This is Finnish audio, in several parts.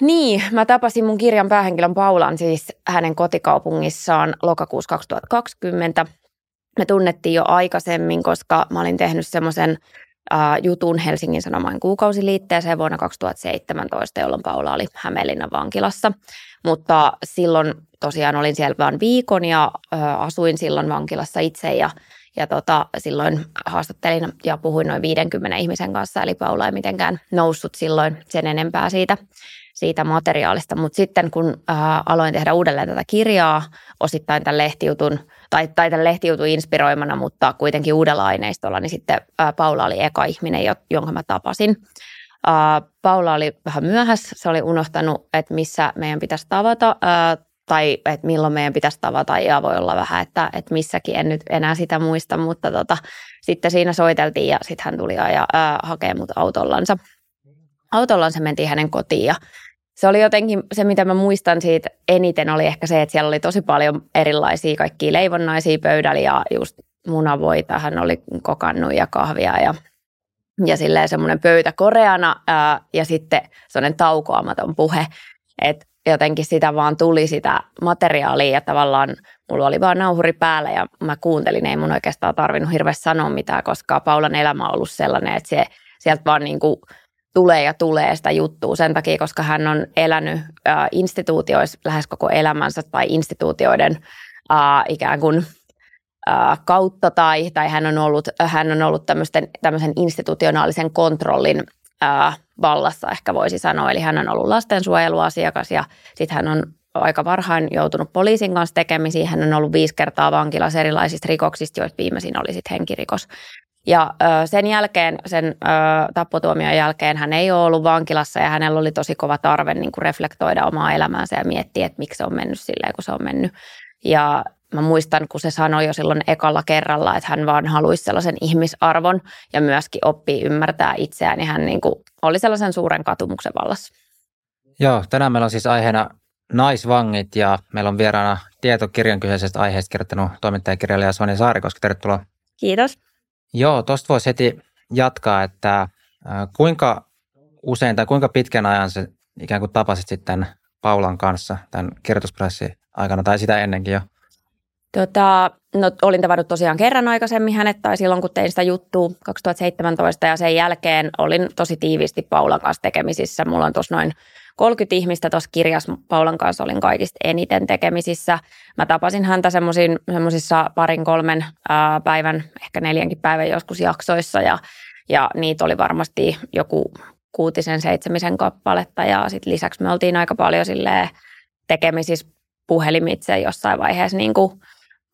Niin, mä tapasin mun kirjan päähenkilön Paulan siis hänen kotikaupungissaan lokakuussa 2020. Me tunnettiin jo aikaisemmin, koska mä olin tehnyt semmoisen jutun Helsingin Sanomain kuukausiliitteeseen vuonna 2017, jolloin Paula oli Hämeenlinnan vankilassa. Mutta silloin tosiaan olin siellä vain viikon ja asuin silloin vankilassa itse ja ja tota, silloin haastattelin ja puhuin noin 50 ihmisen kanssa, eli Paula ei mitenkään noussut silloin sen enempää siitä, siitä materiaalista. Mutta sitten kun ää, aloin tehdä uudelleen tätä kirjaa, osittain tämän lehtijutun, tai, tai tämän lehtijutun inspiroimana, mutta kuitenkin uudella aineistolla, niin sitten ää, Paula oli eka ihminen, jonka mä tapasin. Ää, Paula oli vähän myöhässä, se oli unohtanut, että missä meidän pitäisi tavata. Ää, tai että milloin meidän pitäisi tavata ja voi olla vähän, että, että missäkin en nyt enää sitä muista, mutta tota, sitten siinä soiteltiin ja sitten hän tuli ja ää, hakee mut autollansa. Autollansa mentiin hänen kotiin ja se oli jotenkin, se mitä mä muistan siitä eniten oli ehkä se, että siellä oli tosi paljon erilaisia kaikkia leivonnaisia pöydällä ja just munavoita hän oli kokannut ja kahvia ja ja silleen semmoinen pöytä koreana ää, ja sitten semmoinen taukoamaton puhe. Että jotenkin sitä vaan tuli sitä materiaalia ja tavallaan mulla oli vaan nauhuri päällä ja mä kuuntelin, ei mun oikeastaan tarvinnut hirveästi sanoa mitään, koska Paulan elämä on ollut sellainen, että se, sieltä vaan niin kuin tulee ja tulee sitä juttua sen takia, koska hän on elänyt äh, instituutioissa lähes koko elämänsä tai instituutioiden äh, ikään kuin äh, kautta tai, tai hän on ollut, hän on ollut tämmöisen institutionaalisen kontrollin äh, vallassa ehkä voisi sanoa. Eli hän on ollut lastensuojeluasiakas ja sitten hän on aika varhain joutunut poliisin kanssa tekemisiin. Hän on ollut viisi kertaa vankilassa erilaisista rikoksista, joista viimeisin oli sitten henkirikos. Ja ö, sen jälkeen, sen ö, tappotuomion jälkeen hän ei ole ollut vankilassa ja hänellä oli tosi kova tarve niin kuin reflektoida omaa elämäänsä ja miettiä, että miksi se on mennyt silleen, kun se on mennyt. Ja mä muistan, kun se sanoi jo silloin ekalla kerralla, että hän vaan haluaisi sellaisen ihmisarvon ja myöskin oppii ymmärtää itseään, niin hän niin kuin oli sellaisen suuren katumuksen vallassa. Joo, tänään meillä on siis aiheena naisvangit ja meillä on vieraana tietokirjan kyseisestä aiheesta kirjoittanut toimittajakirjailija Sonja Saarikoski. Tervetuloa. Kiitos. Joo, tuosta voisi heti jatkaa, että kuinka usein tai kuinka pitkän ajan se ikään kuin tapasit sitten Paulan kanssa tämän kirjoitusprosessin aikana tai sitä ennenkin jo? Tota, no, olin tavannut tosiaan kerran aikaisemmin hänet tai silloin, kun tein sitä juttua 2017 ja sen jälkeen olin tosi tiiviisti Paulan kanssa tekemisissä. Mulla on tuossa noin 30 ihmistä tuossa kirjassa. Paulan kanssa olin kaikista eniten tekemisissä. Mä tapasin häntä semmoisissa parin kolmen ää, päivän, ehkä neljänkin päivän joskus jaksoissa ja, ja niitä oli varmasti joku kuutisen, seitsemisen kappaletta ja sitten lisäksi me oltiin aika paljon tekemisissä puhelimitse jossain vaiheessa niin kuin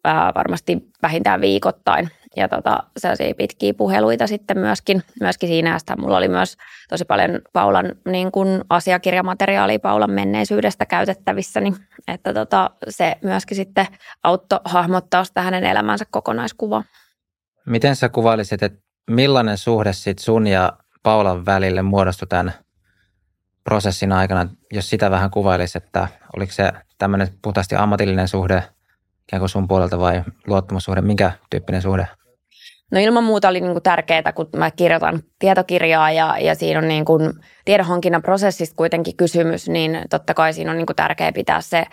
ää, varmasti vähintään viikoittain. Ja tota, sellaisia pitkiä puheluita sitten myöskin, myöskin siinä. Ja mulla oli myös tosi paljon Paulan niin kuin asiakirjamateriaalia Paulan menneisyydestä käytettävissä, niin että tota, se myöskin sitten auttoi hahmottaa sitä hänen elämänsä kokonaiskuvaa. Miten sä kuvailisit, että millainen suhde sit sun ja Paulan välille muodostui tämän prosessin aikana, jos sitä vähän kuvailisi, että oliko se tämmöinen puhtaasti ammatillinen suhde – ikään kuin sun puolelta vai luottamussuhde, minkä tyyppinen suhde? No ilman muuta oli niin kuin tärkeää, kun mä kirjoitan tietokirjaa ja, ja siinä on niin kuin tiedonhankinnan prosessista kuitenkin kysymys, niin totta kai siinä on niin kuin tärkeää pitää se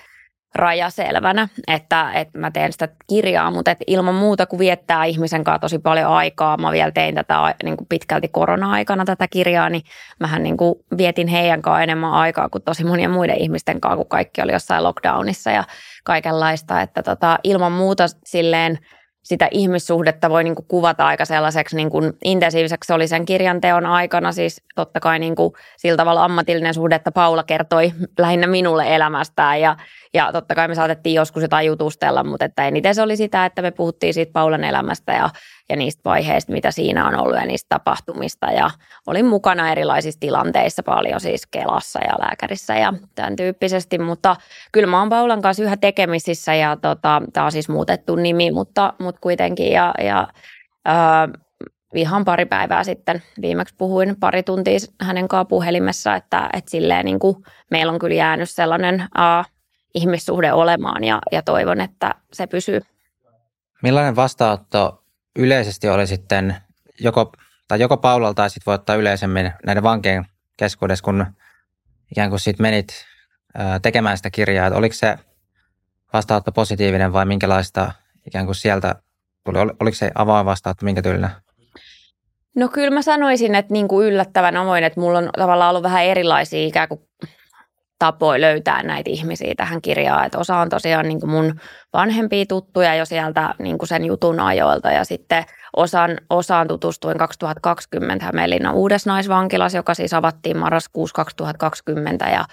raja selvänä, että, että mä teen sitä kirjaa, mutta että ilman muuta, kun viettää ihmisen kanssa tosi paljon aikaa, mä vielä tein tätä niin kuin pitkälti korona-aikana tätä kirjaa, niin mähän niin kuin vietin heidän kanssa enemmän aikaa kuin tosi monien muiden ihmisten kanssa, kun kaikki oli jossain lockdownissa ja kaikenlaista, että tota, ilman muuta silleen – sitä ihmissuhdetta voi niin kuin kuvata aika sellaiseksi niin kuin intensiiviseksi. Se oli sen kirjan teon aikana siis totta kai niin kuin sillä tavalla ammatillinen suhde, että Paula kertoi lähinnä minulle elämästään ja, ja totta kai me saatettiin joskus jotain jutustella, mutta että eniten se oli sitä, että me puhuttiin siitä Paulan elämästä ja ja niistä vaiheista, mitä siinä on ollut ja niistä tapahtumista. Ja olin mukana erilaisissa tilanteissa paljon siis Kelassa ja lääkärissä ja tämän tyyppisesti, mutta kyllä mä oon Paulan kanssa yhä tekemisissä ja tota, tämä on siis muutettu nimi, mutta, mutta kuitenkin ja, ja ää, ihan pari päivää sitten viimeksi puhuin pari tuntia hänen kanssaan puhelimessa, että, että silleen niin kuin meillä on kyllä jäänyt sellainen ää, ihmissuhde olemaan ja, ja toivon, että se pysyy. Millainen vastaanotto yleisesti oli sitten joko, tai joko Paulalta tai sitten voi ottaa yleisemmin näiden vankien keskuudessa, kun ikään kuin sit menit tekemään sitä kirjaa, että oliko se vastaanotto positiivinen vai minkälaista ikään kuin sieltä tuli? Oliko se avain vastaanotto minkä tyylinen? No kyllä mä sanoisin, että niin kuin yllättävän avoin, että mulla on tavallaan ollut vähän erilaisia ikään kuin tapoja löytää näitä ihmisiä tähän kirjaan. Että osa on tosiaan niin kuin mun vanhempia tuttuja jo sieltä niin kuin sen jutun ajoilta ja sitten osan, osaan tutustuin 2020 Hämeenlinnan uudessa naisvankilassa, joka siis avattiin marraskuussa 2020 ja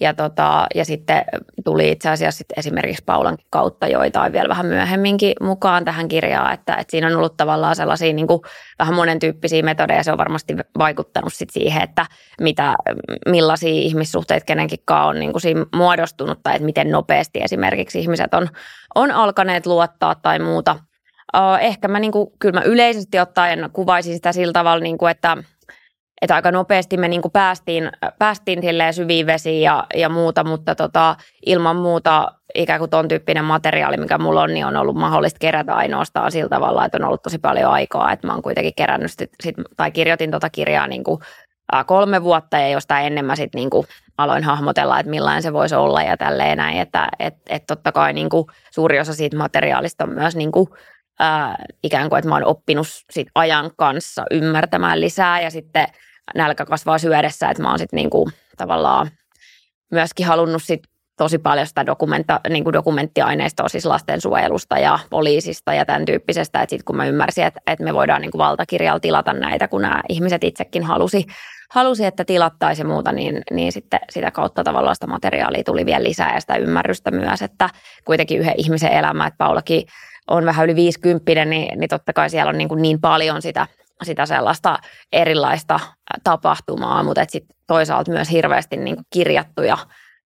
ja, tota, ja sitten tuli itse asiassa sit esimerkiksi Paulan kautta joitain vielä vähän myöhemminkin mukaan tähän kirjaan, että, että siinä on ollut tavallaan sellaisia niin kuin vähän monen tyyppisiä metodeja. Se on varmasti vaikuttanut sit siihen, että mitä, millaisia ihmissuhteita kenenkin on niin kuin siinä muodostunut tai että miten nopeasti esimerkiksi ihmiset on, on alkaneet luottaa tai muuta. Ehkä mä, niin kuin, kyllä mä yleisesti ottaen kuvaisin sitä sillä tavalla, niin kuin, että – että aika nopeasti me niin kuin päästiin, päästiin syviin vesiin ja, ja muuta, mutta tota, ilman muuta ikään kuin ton tyyppinen materiaali, mikä mulla on, niin on ollut mahdollista kerätä ainoastaan sillä tavalla, että on ollut tosi paljon aikaa, että mä oon kuitenkin kerännyt sit, sit, tai kirjoitin tota kirjaa niin kuin kolme vuotta ja jostain ennen mä sitten niin aloin hahmotella, että millainen se voisi olla ja tälleen näin, että et, et totta kai niin kuin suuri osa siitä materiaalista on myös niin kuin, ää, ikään kuin, että mä oon oppinut sit ajan kanssa ymmärtämään lisää ja sitten – nälkä kasvaa syödessä, että mä oon sitten niinku tavallaan myöskin halunnut sit tosi paljon sitä dokumenta, niin kuin dokumenttiaineistoa siis lastensuojelusta ja poliisista ja tämän tyyppisestä, että sitten kun mä ymmärsin, että, että me voidaan niin kuin valtakirjalla tilata näitä, kun nämä ihmiset itsekin halusi, halusi että tilattaisi muuta, niin, niin sitten sitä kautta tavallaan sitä materiaalia tuli vielä lisää ja sitä ymmärrystä myös, että kuitenkin yhden ihmisen elämä, että Paulakin on vähän yli 50, niin, niin totta kai siellä on niin, kuin niin paljon sitä sitä sellaista erilaista tapahtumaa, mutta sitten toisaalta myös hirveästi niin kuin kirjattuja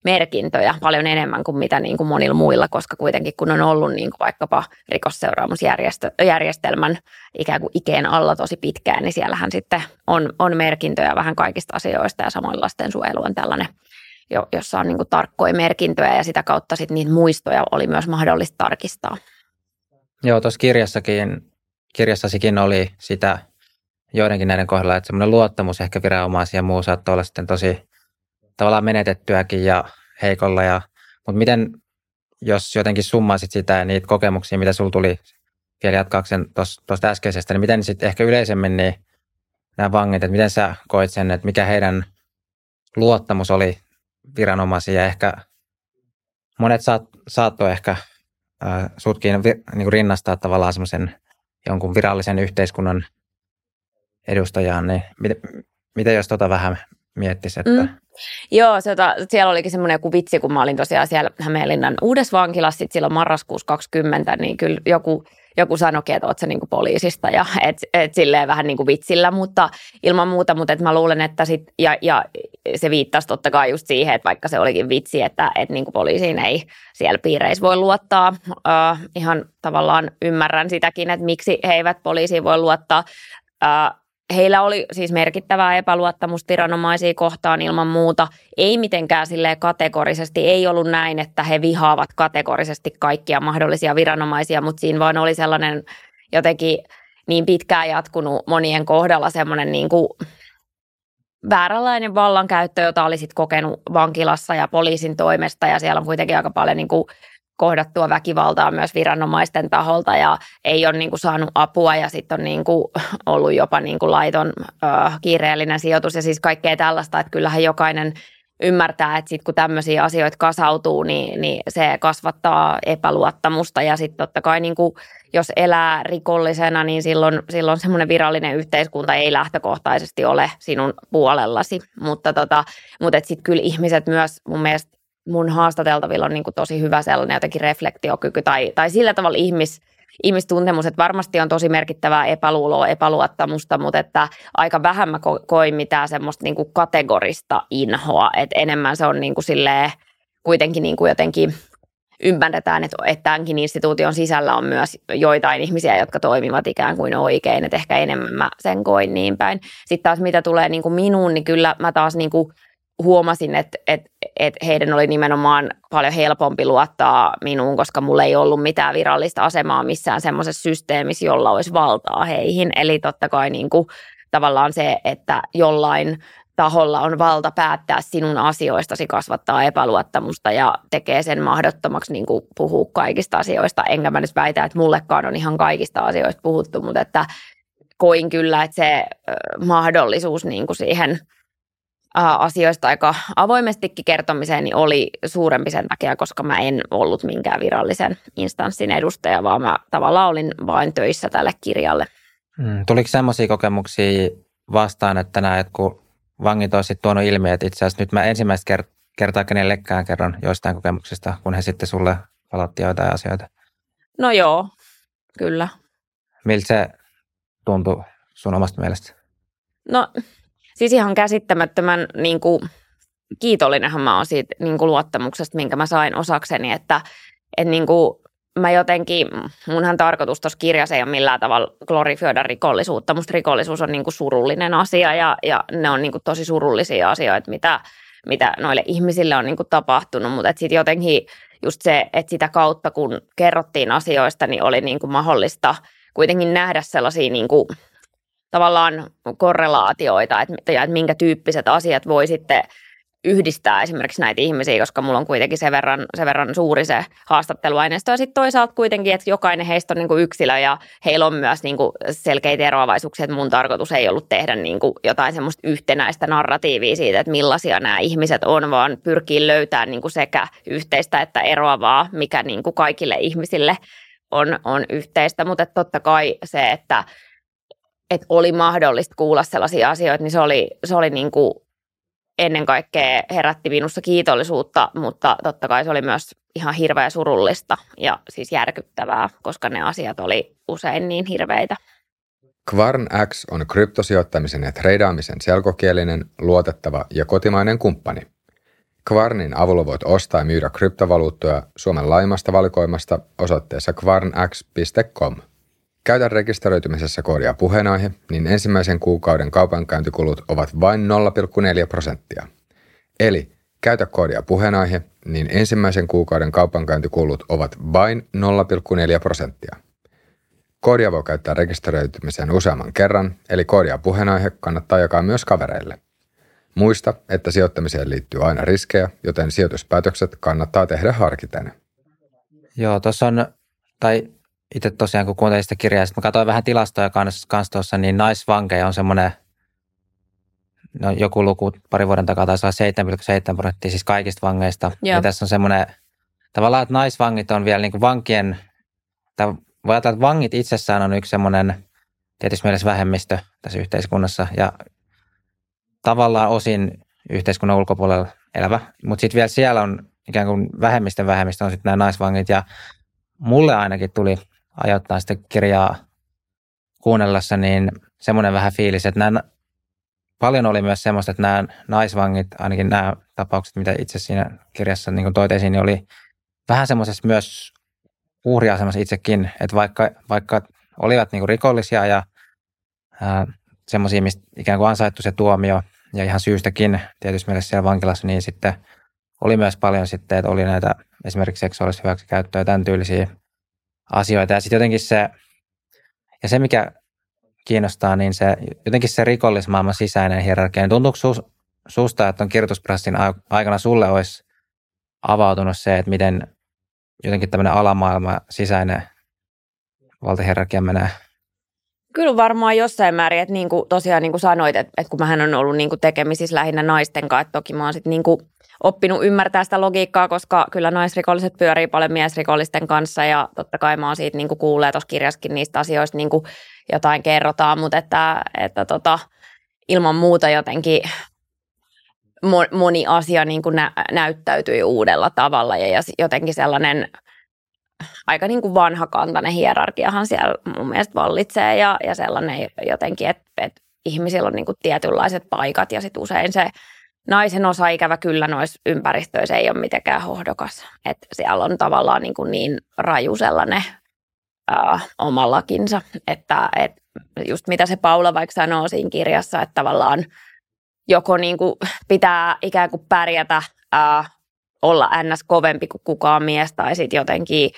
merkintöjä paljon kuin mitä niin kuin monilla muilla, koska kuitenkin kun on ollut niin kuin vaikkapa rikosseuraamusjärjestelmän ikään kuin ikeen alla tosi pitkään, niin siellähän sitten on, on merkintöjä vähän kaikista asioista ja samoin lastensuojelu on tällainen, jossa on niin kuin tarkkoja merkintöjä ja sitä kautta sitten niitä muistoja oli myös mahdollista tarkistaa. Joo, tuossa kirjassakin, kirjassasikin oli sitä joidenkin näiden kohdalla, että semmoinen luottamus ehkä viranomaisia ja muu saattoi olla sitten tosi tavallaan menetettyäkin ja heikolla. Ja, mutta miten, jos jotenkin summaisit sitä ja niitä kokemuksia, mitä sulla tuli vielä jatkaakseen tuosta äskeisestä, niin miten sitten ehkä yleisemmin niin nämä vangit, että miten sä koit sen, että mikä heidän luottamus oli viranomaisia ja ehkä monet saat, saattoi ehkä äh, sutkin niin rinnastaa tavallaan semmoisen jonkun virallisen yhteiskunnan edustajaan, niin miten, miten jos tota vähän miettisi, että... Mm. Joo, se, tota, siellä olikin semmoinen joku vitsi, kun mä olin tosiaan siellä Hämeenlinnan uudessa vankilassa sit silloin marraskuussa 20, niin kyllä joku, joku sanoikin, että oot sä niinku poliisista ja et, et silleen vähän niinku vitsillä, mutta ilman muuta, mutta et mä luulen, että sit, ja, ja se viittasi totta kai just siihen, että vaikka se olikin vitsi, että et niinku poliisiin ei siellä piireissä voi luottaa. Uh, ihan tavallaan ymmärrän sitäkin, että miksi he eivät poliisiin voi luottaa. Uh, heillä oli siis merkittävää epäluottamusta viranomaisia kohtaan ilman muuta. Ei mitenkään sille kategorisesti, ei ollut näin, että he vihaavat kategorisesti kaikkia mahdollisia viranomaisia, mutta siinä vaan oli sellainen jotenkin niin pitkään jatkunut monien kohdalla semmoinen niin kuin vääränlainen vallankäyttö, jota oli sitten kokenut vankilassa ja poliisin toimesta ja siellä on kuitenkin aika paljon niin kuin kohdattua väkivaltaa myös viranomaisten taholta ja ei ole niin kuin saanut apua ja sitten on niin kuin ollut jopa niin kuin laiton äh, kiireellinen sijoitus. Ja siis kaikkea tällaista, että kyllähän jokainen ymmärtää, että sitten kun tämmöisiä asioita kasautuu, niin, niin se kasvattaa epäluottamusta. Ja sitten totta kai niin kuin, jos elää rikollisena, niin silloin, silloin semmoinen virallinen yhteiskunta ei lähtökohtaisesti ole sinun puolellasi, mutta, tota, mutta sitten kyllä ihmiset myös mun mielestä mun haastateltavilla on niin kuin tosi hyvä sellainen jotenkin reflektiokyky tai, tai sillä tavalla ihmis, ihmistuntemus, että varmasti on tosi merkittävää epäluuloa, epäluottamusta, mutta että aika vähän mä koin mitään semmoista niin kuin kategorista inhoa, että enemmän se on niin kuin silleen, kuitenkin niin kuin jotenkin ymmärretään, että, että tämänkin instituution sisällä on myös joitain ihmisiä, jotka toimivat ikään kuin oikein, että ehkä enemmän mä sen koin niin päin. Sitten taas mitä tulee niin kuin minuun, niin kyllä mä taas niin kuin huomasin, että, että, että heidän oli nimenomaan paljon helpompi luottaa minuun, koska mulla ei ollut mitään virallista asemaa missään semmoisessa systeemissä, jolla olisi valtaa heihin. Eli totta kai niin kuin, tavallaan se, että jollain taholla on valta päättää sinun asioistasi, kasvattaa epäluottamusta ja tekee sen mahdottomaksi niin kuin puhua kaikista asioista. Enkä mä nyt väitä, että mullekaan on ihan kaikista asioista puhuttu, mutta että koin kyllä, että se mahdollisuus niin kuin siihen asioista aika avoimestikin kertomiseen niin oli suurempi sen takia, koska mä en ollut minkään virallisen instanssin edustaja, vaan mä tavallaan olin vain töissä tälle kirjalle. Hmm. Tuliko semmoisia kokemuksia vastaan, että näet, kun vangit olisivat tuonut ilmi, että itse asiassa nyt mä ensimmäistä kert- kertaa kenellekään kerron joistain kokemuksista, kun he sitten sulle valotti joitain asioita? No joo, kyllä. Miltä se tuntui sun omasta mielestä? No siis ihan käsittämättömän niin kuin, kiitollinenhan mä oon siitä niin kuin, luottamuksesta, minkä mä sain osakseni, että, että niin kuin, mä jotenkin, munhan tarkoitus tuossa kirjassa ei ole millään tavalla glorifioida rikollisuutta. Musta rikollisuus on niin kuin surullinen asia ja, ja ne on niin kuin tosi surullisia asioita, mitä, mitä noille ihmisille on niin kuin tapahtunut, mutta sitten jotenkin just se, että sitä kautta kun kerrottiin asioista, niin oli niin kuin mahdollista kuitenkin nähdä sellaisia niin kuin tavallaan korrelaatioita, että, että minkä tyyppiset asiat voi sitten yhdistää esimerkiksi näitä ihmisiä, koska mulla on kuitenkin sen verran, sen verran suuri se haastatteluaineisto. Ja sitten toisaalta kuitenkin, että jokainen heistä on niin kuin yksilö ja heillä on myös niin kuin selkeitä eroavaisuuksia, että mun tarkoitus ei ollut tehdä niin kuin jotain semmoista yhtenäistä narratiivia siitä, että millaisia nämä ihmiset on, vaan pyrkii löytämään niin kuin sekä yhteistä että eroavaa, mikä niin kuin kaikille ihmisille on, on yhteistä. Mutta totta kai se, että että oli mahdollista kuulla sellaisia asioita, niin se oli, se oli niin kuin ennen kaikkea herätti minussa kiitollisuutta, mutta totta kai se oli myös ihan hirveä surullista ja siis järkyttävää, koska ne asiat oli usein niin hirveitä. Kvarn X on kryptosijoittamisen ja treidaamisen selkokielinen, luotettava ja kotimainen kumppani. Kvarnin avulla voit ostaa ja myydä kryptovaluuttoja Suomen laimasta valikoimasta osoitteessa kvarnx.com. Käytä rekisteröitymisessä koodia puheenaihe, niin ensimmäisen kuukauden kaupankäyntikulut ovat vain 0,4 prosenttia. Eli käytä koodia puheenaihe, niin ensimmäisen kuukauden kaupankäyntikulut ovat vain 0,4 prosenttia. Koodia voi käyttää rekisteröitymiseen useamman kerran, eli koodia puheenaihe kannattaa jakaa myös kavereille. Muista, että sijoittamiseen liittyy aina riskejä, joten sijoituspäätökset kannattaa tehdä harkiten. Joo, tuossa on, tai itse tosiaan kun kuuntelin sitä kirjaa, sitten mä katsoin vähän tilastoja kanssa, kans tuossa, niin naisvankeja on semmoinen, no joku luku pari vuoden takaa taisi olla 7,7 prosenttia siis kaikista vangeista. Joo. Ja tässä on semmoinen, tavallaan, että naisvangit on vielä niin kuin vankien, tai voi ajatella, että vangit itsessään on yksi semmoinen tietysti mielessä vähemmistö tässä yhteiskunnassa ja tavallaan osin yhteiskunnan ulkopuolella elävä, mutta sitten vielä siellä on ikään kuin vähemmistön vähemmistö on sitten nämä naisvangit ja mulle ainakin tuli ajoittaa sitä kirjaa kuunnellessa, niin semmoinen vähän fiilis, että nämä, paljon oli myös semmoista, että nämä naisvangit, ainakin nämä tapaukset, mitä itse siinä kirjassa niin toit esiin, niin oli vähän semmoisessa myös uhriasemassa itsekin, että vaikka, vaikka olivat niin rikollisia ja semmoisia, mistä ikään kuin ansaittu se tuomio ja ihan syystäkin tietysti mielessä siellä vankilassa, niin sitten oli myös paljon sitten, että oli näitä esimerkiksi seksuaalista hyväksikäyttöä ja tämän tyylisiä asioita. Ja sitten jotenkin se, ja se mikä kiinnostaa, niin se jotenkin se rikollismaailman sisäinen hierarkia. Niin tuntuuko sus, susta, että on kirjoitusprosessin aikana sulle olisi avautunut se, että miten jotenkin tämmöinen alamaailma sisäinen valtahierarkia menee? Kyllä varmaan jossain määrin, että niin kuin, tosiaan niin kuin sanoit, että, että kun mähän on ollut niin kuin tekemisissä lähinnä naisten kanssa, että toki mä oon sitten niin kuin oppinut ymmärtää sitä logiikkaa, koska kyllä naisrikolliset pyörii paljon miesrikollisten kanssa ja totta kai mä oon siitä niin kuullut tuossa kirjassakin niistä asioista niin jotain kerrotaan, mutta että, että tota, ilman muuta jotenkin moni asia niin kuin nä- näyttäytyi uudella tavalla ja jotenkin sellainen aika niin kuin vanhakantainen hierarkiahan siellä mun mielestä vallitsee ja, ja sellainen jotenkin, että, että ihmisillä on niin kuin tietynlaiset paikat ja sitten usein se naisen osa ikävä kyllä noissa ympäristöissä ei ole mitenkään hohdokas. Että siellä on tavallaan niin, kuin niin raju sellainen ää, omallakinsa, että et just mitä se Paula vaikka sanoo siinä kirjassa, että tavallaan joko niin kuin pitää ikään kuin pärjätä, ää, olla ns. kovempi kuin kukaan mies tai sitten jotenkin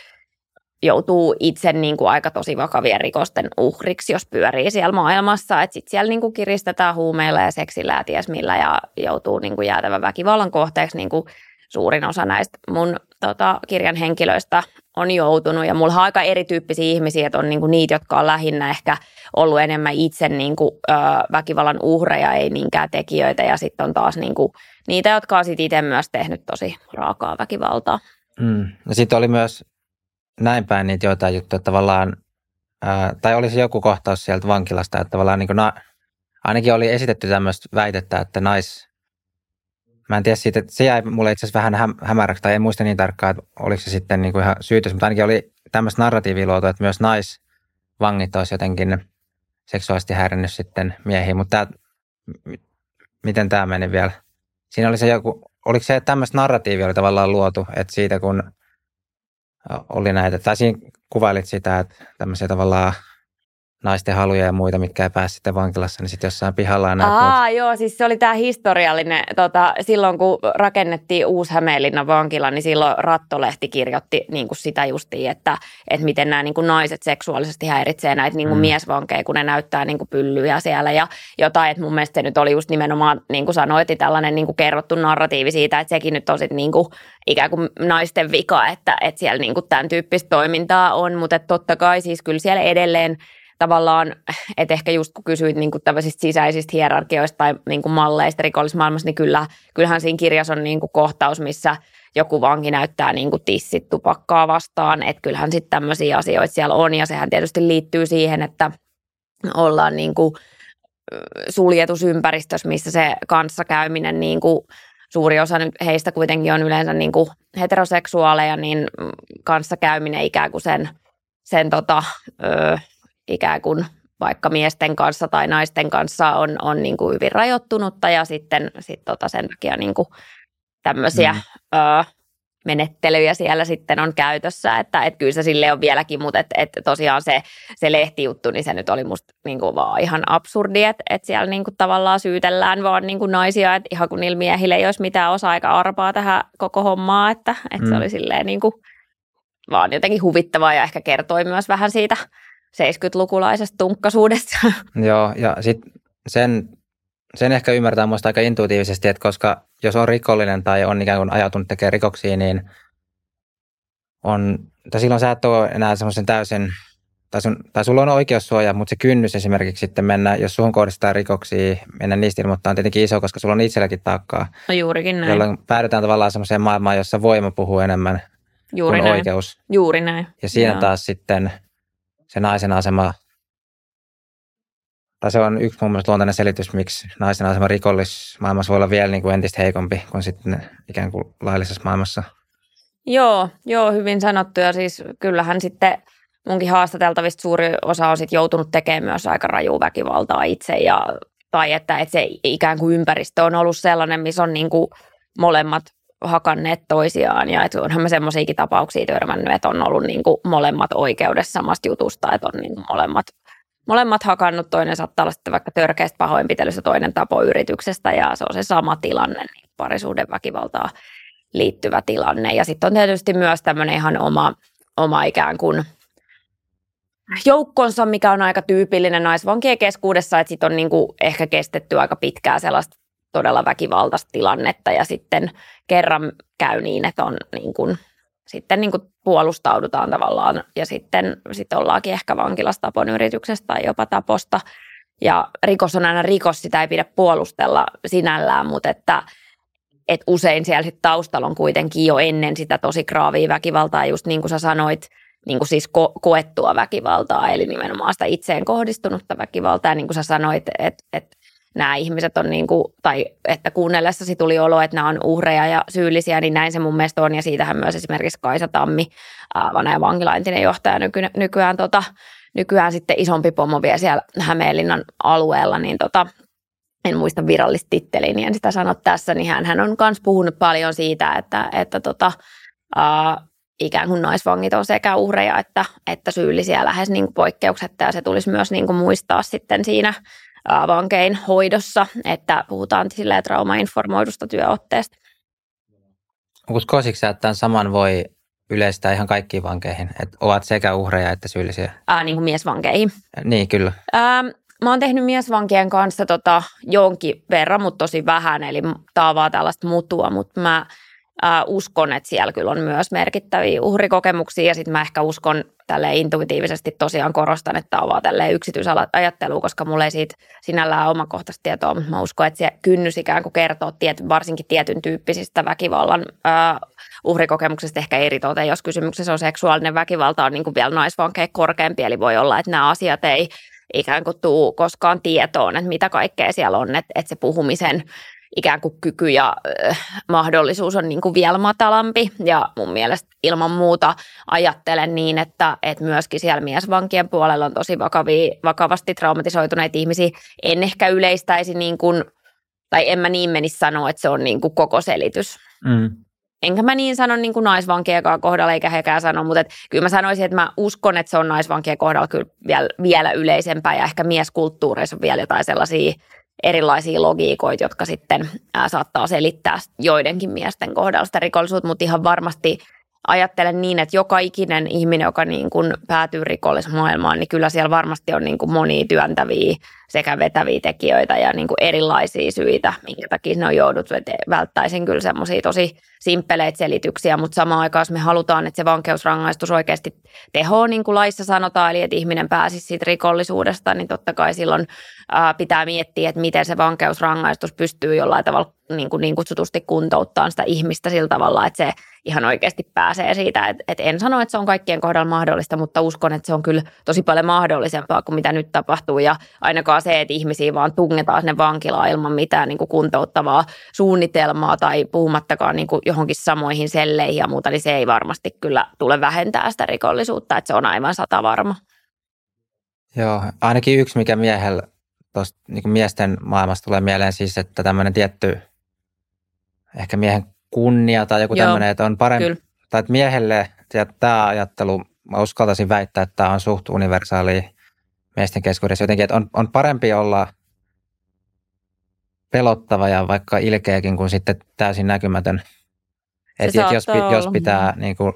joutuu itse niin kuin aika tosi vakavien rikosten uhriksi, jos pyörii siellä maailmassa. Että sitten siellä niin kuin kiristetään huumeilla ja seksillä ja ties millä ja joutuu niin kuin jäätävän väkivallan kohteeksi niin kuin suurin osa näistä mun tota, kirjan henkilöistä on joutunut. Ja mulla on aika erityyppisiä ihmisiä, että on niinku niitä, jotka on lähinnä ehkä ollut enemmän itse niinku, ö, väkivallan uhreja, ei niinkään tekijöitä. Ja sitten on taas niinku, niitä, jotka on sit itse myös tehnyt tosi raakaa väkivaltaa. Mm. Ja sitten oli myös näin päin niitä joitain juttuja, tavallaan, ää, tai olisi joku kohtaus sieltä vankilasta, että tavallaan niin na, ainakin oli esitetty tämmöistä väitettä, että nais, Mä en tiedä siitä, että se jäi mulle itse asiassa vähän häm, hämäräksi, tai en muista niin tarkkaan, että oliko se sitten niin kuin ihan syytös, mutta ainakin oli tämmöistä narratiivia luotu, että myös naisvangit olisi jotenkin seksuaalisesti häirinnyt sitten miehiä, mutta tämä, miten tämä meni vielä? Siinä oli se joku, oliko se, tämmöistä narratiivia oli tavallaan luotu, että siitä kun oli näitä, tai siinä kuvailit sitä, että tämmöisiä tavallaan naisten haluja ja muita, mitkä ei pääse sitten vankilassa, niin sitten jossain pihalla on Aa, joo, siis se oli tämä historiallinen, tota, silloin kun rakennettiin uusi Hämeenlinnan vankila, niin silloin Rattolehti kirjoitti niin kuin sitä justiin, että, että miten nämä niin kuin naiset seksuaalisesti häiritsee näitä niin kuin mm. miesvankeja, kun ne näyttää niin kuin pyllyjä siellä ja jotain, että mun mielestä se nyt oli just nimenomaan, niin kuin sanoit, tällainen niin kuin kerrottu narratiivi siitä, että sekin nyt on sitten niin kuin ikään kuin naisten vika, että, että siellä niin kuin tämän tyyppistä toimintaa on, mutta totta kai siis kyllä siellä edelleen tavallaan, että ehkä just kun kysyit niin kuin tällaisista sisäisistä hierarkioista tai niin kuin malleista rikollismaailmassa, niin kyllä, kyllähän siinä kirjassa on niin kuin kohtaus, missä joku vanki näyttää niin kuin tissit tupakkaa vastaan, että kyllähän sitten tämmöisiä asioita siellä on ja sehän tietysti liittyy siihen, että ollaan niin kuin suljetusympäristössä, missä se kanssakäyminen niin kuin suuri osa nyt heistä kuitenkin on yleensä niin kuin heteroseksuaaleja, niin kanssakäyminen ikään kuin sen, sen tota, ö, ikään kuin vaikka miesten kanssa tai naisten kanssa on, on niin kuin hyvin rajoittunutta ja sitten sit tota sen takia niin kuin tämmöisiä mm. ö, menettelyjä siellä sitten on käytössä, että et kyllä se sille on vieläkin, mutta et, et tosiaan se, se lehtijuttu, niin se nyt oli musta niin kuin vaan ihan absurdi, että et siellä niin kuin tavallaan syytellään vaan niin kuin naisia, että ihan kun niillä miehillä ei olisi mitään osa-aika arpaa tähän koko hommaa, että et mm. se oli silleen niin kuin vaan jotenkin huvittavaa ja ehkä kertoi myös vähän siitä 70-lukulaisesta tunkkasuudesta. Joo, ja sitten sen, sen ehkä ymmärtää minusta aika intuitiivisesti, että koska jos on rikollinen tai on ikään kuin ajautunut tekemään rikoksia, niin on, tai silloin sä et ole enää semmoisen täysin, tai, sun, tai sulla on oikeussuoja, mutta se kynnys esimerkiksi sitten mennä, jos suhun kohdistaa rikoksia, mennä niistä ilmoittaa on tietenkin iso, koska sulla on itselläkin taakkaa. No juurikin näin. Jolloin päädytään tavallaan semmoiseen maailmaan, jossa voima puhuu enemmän Juuri kuin näin. oikeus. Juuri näin. Ja siinä Joo. taas sitten – se naisen asema, tai se on yksi mun mielestä luontainen selitys, miksi naisen asema rikollismaailmassa voi olla vielä niin kuin entistä heikompi kuin sitten ikään kuin laillisessa maailmassa. Joo, joo, hyvin sanottu. Ja siis kyllähän sitten munkin haastateltavista suuri osa on sitten joutunut tekemään myös aika rajua väkivaltaa itse. Ja tai että, että se ikään kuin ympäristö on ollut sellainen, missä on niin kuin molemmat hakanneet toisiaan ja että onhan mä semmoisiakin tapauksia törmännyt, että on ollut niin kuin molemmat oikeudessa samasta jutusta, että on niin kuin molemmat, molemmat hakannut, toinen saattaa olla sitten vaikka törkeästä pahoinpitelystä, toinen tapoyrityksestä ja se on se sama tilanne, niin parisuuden väkivaltaa liittyvä tilanne. Ja sitten on tietysti myös tämmöinen ihan oma, oma ikään kuin joukkonsa, mikä on aika tyypillinen naisvankien keskuudessa, että sitten on niin kuin ehkä kestetty aika pitkää sellaista todella väkivaltaista tilannetta ja sitten kerran käy niin, että on niin kuin, sitten niin kuin puolustaudutaan tavallaan ja sitten sit ollaankin ehkä vankilassa tapon yrityksestä tai jopa taposta. Ja rikos on aina rikos, sitä ei pidä puolustella sinällään, mutta että, että usein siellä sit taustalla on kuitenkin jo ennen sitä tosi kraavia väkivaltaa, just niin kuin sä sanoit, niin kuin siis ko- koettua väkivaltaa, eli nimenomaan sitä itseen kohdistunutta väkivaltaa. Ja niin kuin sä sanoit, että, että nämä ihmiset on niin kuin, tai että kuunnellessasi tuli olo, että nämä on uhreja ja syyllisiä, niin näin se mun mielestä on. Ja siitähän myös esimerkiksi Kaisa Tammi, vanha vankilaintinen johtaja nyky, nykyään, tota, nykyään sitten isompi pomo vielä siellä Hämeenlinnan alueella, niin tota, en muista virallista titteliä, niin en sitä sano tässä, niin hän, hän on myös puhunut paljon siitä, että, että tota, ää, ikään kuin naisvangit on sekä uhreja että, että syyllisiä lähes niin poikkeuksetta ja se tulisi myös niin kuin muistaa sitten siinä vankein hoidossa, että puhutaan silleen traumainformoidusta työotteesta. Uskoisitko sä, että tämän saman voi yleistää ihan kaikkiin vankeihin, että ovat sekä uhreja että syyllisiä? Ää, niin kuin miesvankeihin. Niin, kyllä. Ää, mä oon tehnyt miesvankien kanssa tota, jonkin verran, mutta tosi vähän, eli tää on vaan tällaista mutua, mutta mä ää, uskon, että siellä kyllä on myös merkittäviä uhrikokemuksia. Ja sitten mä ehkä uskon tälle intuitiivisesti tosiaan korostan, että on vaan tälleen yksityisajattelu, koska mulla ei siitä sinällään omakohtaista tietoa, mutta mä uskon, että se kynnys ikään kuin kertoo tiet, varsinkin tietyn tyyppisistä väkivallan ää, uhrikokemuksesta ehkä eritoten, jos kysymyksessä on seksuaalinen väkivalta, on niin kuin vielä naisvankeja korkeampi, eli voi olla, että nämä asiat ei ikään kuin tuu koskaan tietoon, että mitä kaikkea siellä on, että, että se puhumisen ikään kuin kyky ja äh, mahdollisuus on niin kuin vielä matalampi. Ja mun mielestä ilman muuta ajattelen niin, että, että myöskin siellä miesvankien puolella on tosi vakavia, vakavasti traumatisoituneita ihmisiä. En ehkä yleistäisi niin kuin, tai en mä niin menisi sanoa, että se on niin kuin koko selitys. Mm. Enkä mä niin sano niin kuin naisvankiekaan kohdalla, eikä hekään sano, mutta et, kyllä mä sanoisin, että mä uskon, että se on naisvankien kohdalla kyllä vielä, vielä yleisempää ja ehkä mieskulttuureissa on vielä jotain sellaisia erilaisia logiikoita, jotka sitten saattaa selittää joidenkin miesten kohdalla sitä rikollisuutta, mutta ihan varmasti ajattelen niin, että joka ikinen ihminen, joka niin kuin päätyy rikollismaailmaan, niin kyllä siellä varmasti on niin kuin monia työntäviä sekä vetäviä tekijöitä ja niin kuin erilaisia syitä, minkä takia ne on joudut. Välttäisin kyllä semmoisia tosi simppeleitä selityksiä, mutta samaan aikaan, jos me halutaan, että se vankeusrangaistus oikeasti tehoa, niin kuin laissa sanotaan, eli että ihminen pääsisi siitä rikollisuudesta, niin totta kai silloin ää, pitää miettiä, että miten se vankeusrangaistus pystyy jollain tavalla niin, kuin niin kutsutusti kuntouttaa sitä ihmistä sillä tavalla, että se ihan oikeasti pääsee siitä. Et, et en sano, että se on kaikkien kohdalla mahdollista, mutta uskon, että se on kyllä tosi paljon mahdollisempaa kuin mitä nyt tapahtuu. Ja ainakaan se, että ihmisiä vaan tungetaan sinne vankilaan ilman mitään niin kuin kuntouttavaa suunnitelmaa tai puhumattakaan niin kuin johonkin samoihin selleihin ja muuta, niin se ei varmasti kyllä tule vähentää sitä rikollisuutta, että se on aivan sata varma. Joo, ainakin yksi, mikä miehellä tuosta niin miesten maailmasta tulee mieleen siis, että tämmöinen tietty ehkä miehen kunnia tai joku tämmöinen, että on parempi, Kyllä. tai että miehelle tämä ajattelu, mä uskaltaisin väittää, että tämä on suht universaali miesten keskuudessa jotenkin, että on, on parempi olla pelottava ja vaikka ilkeäkin kuin sitten täysin näkymätön. Että et jos, jos pitää niin kuin,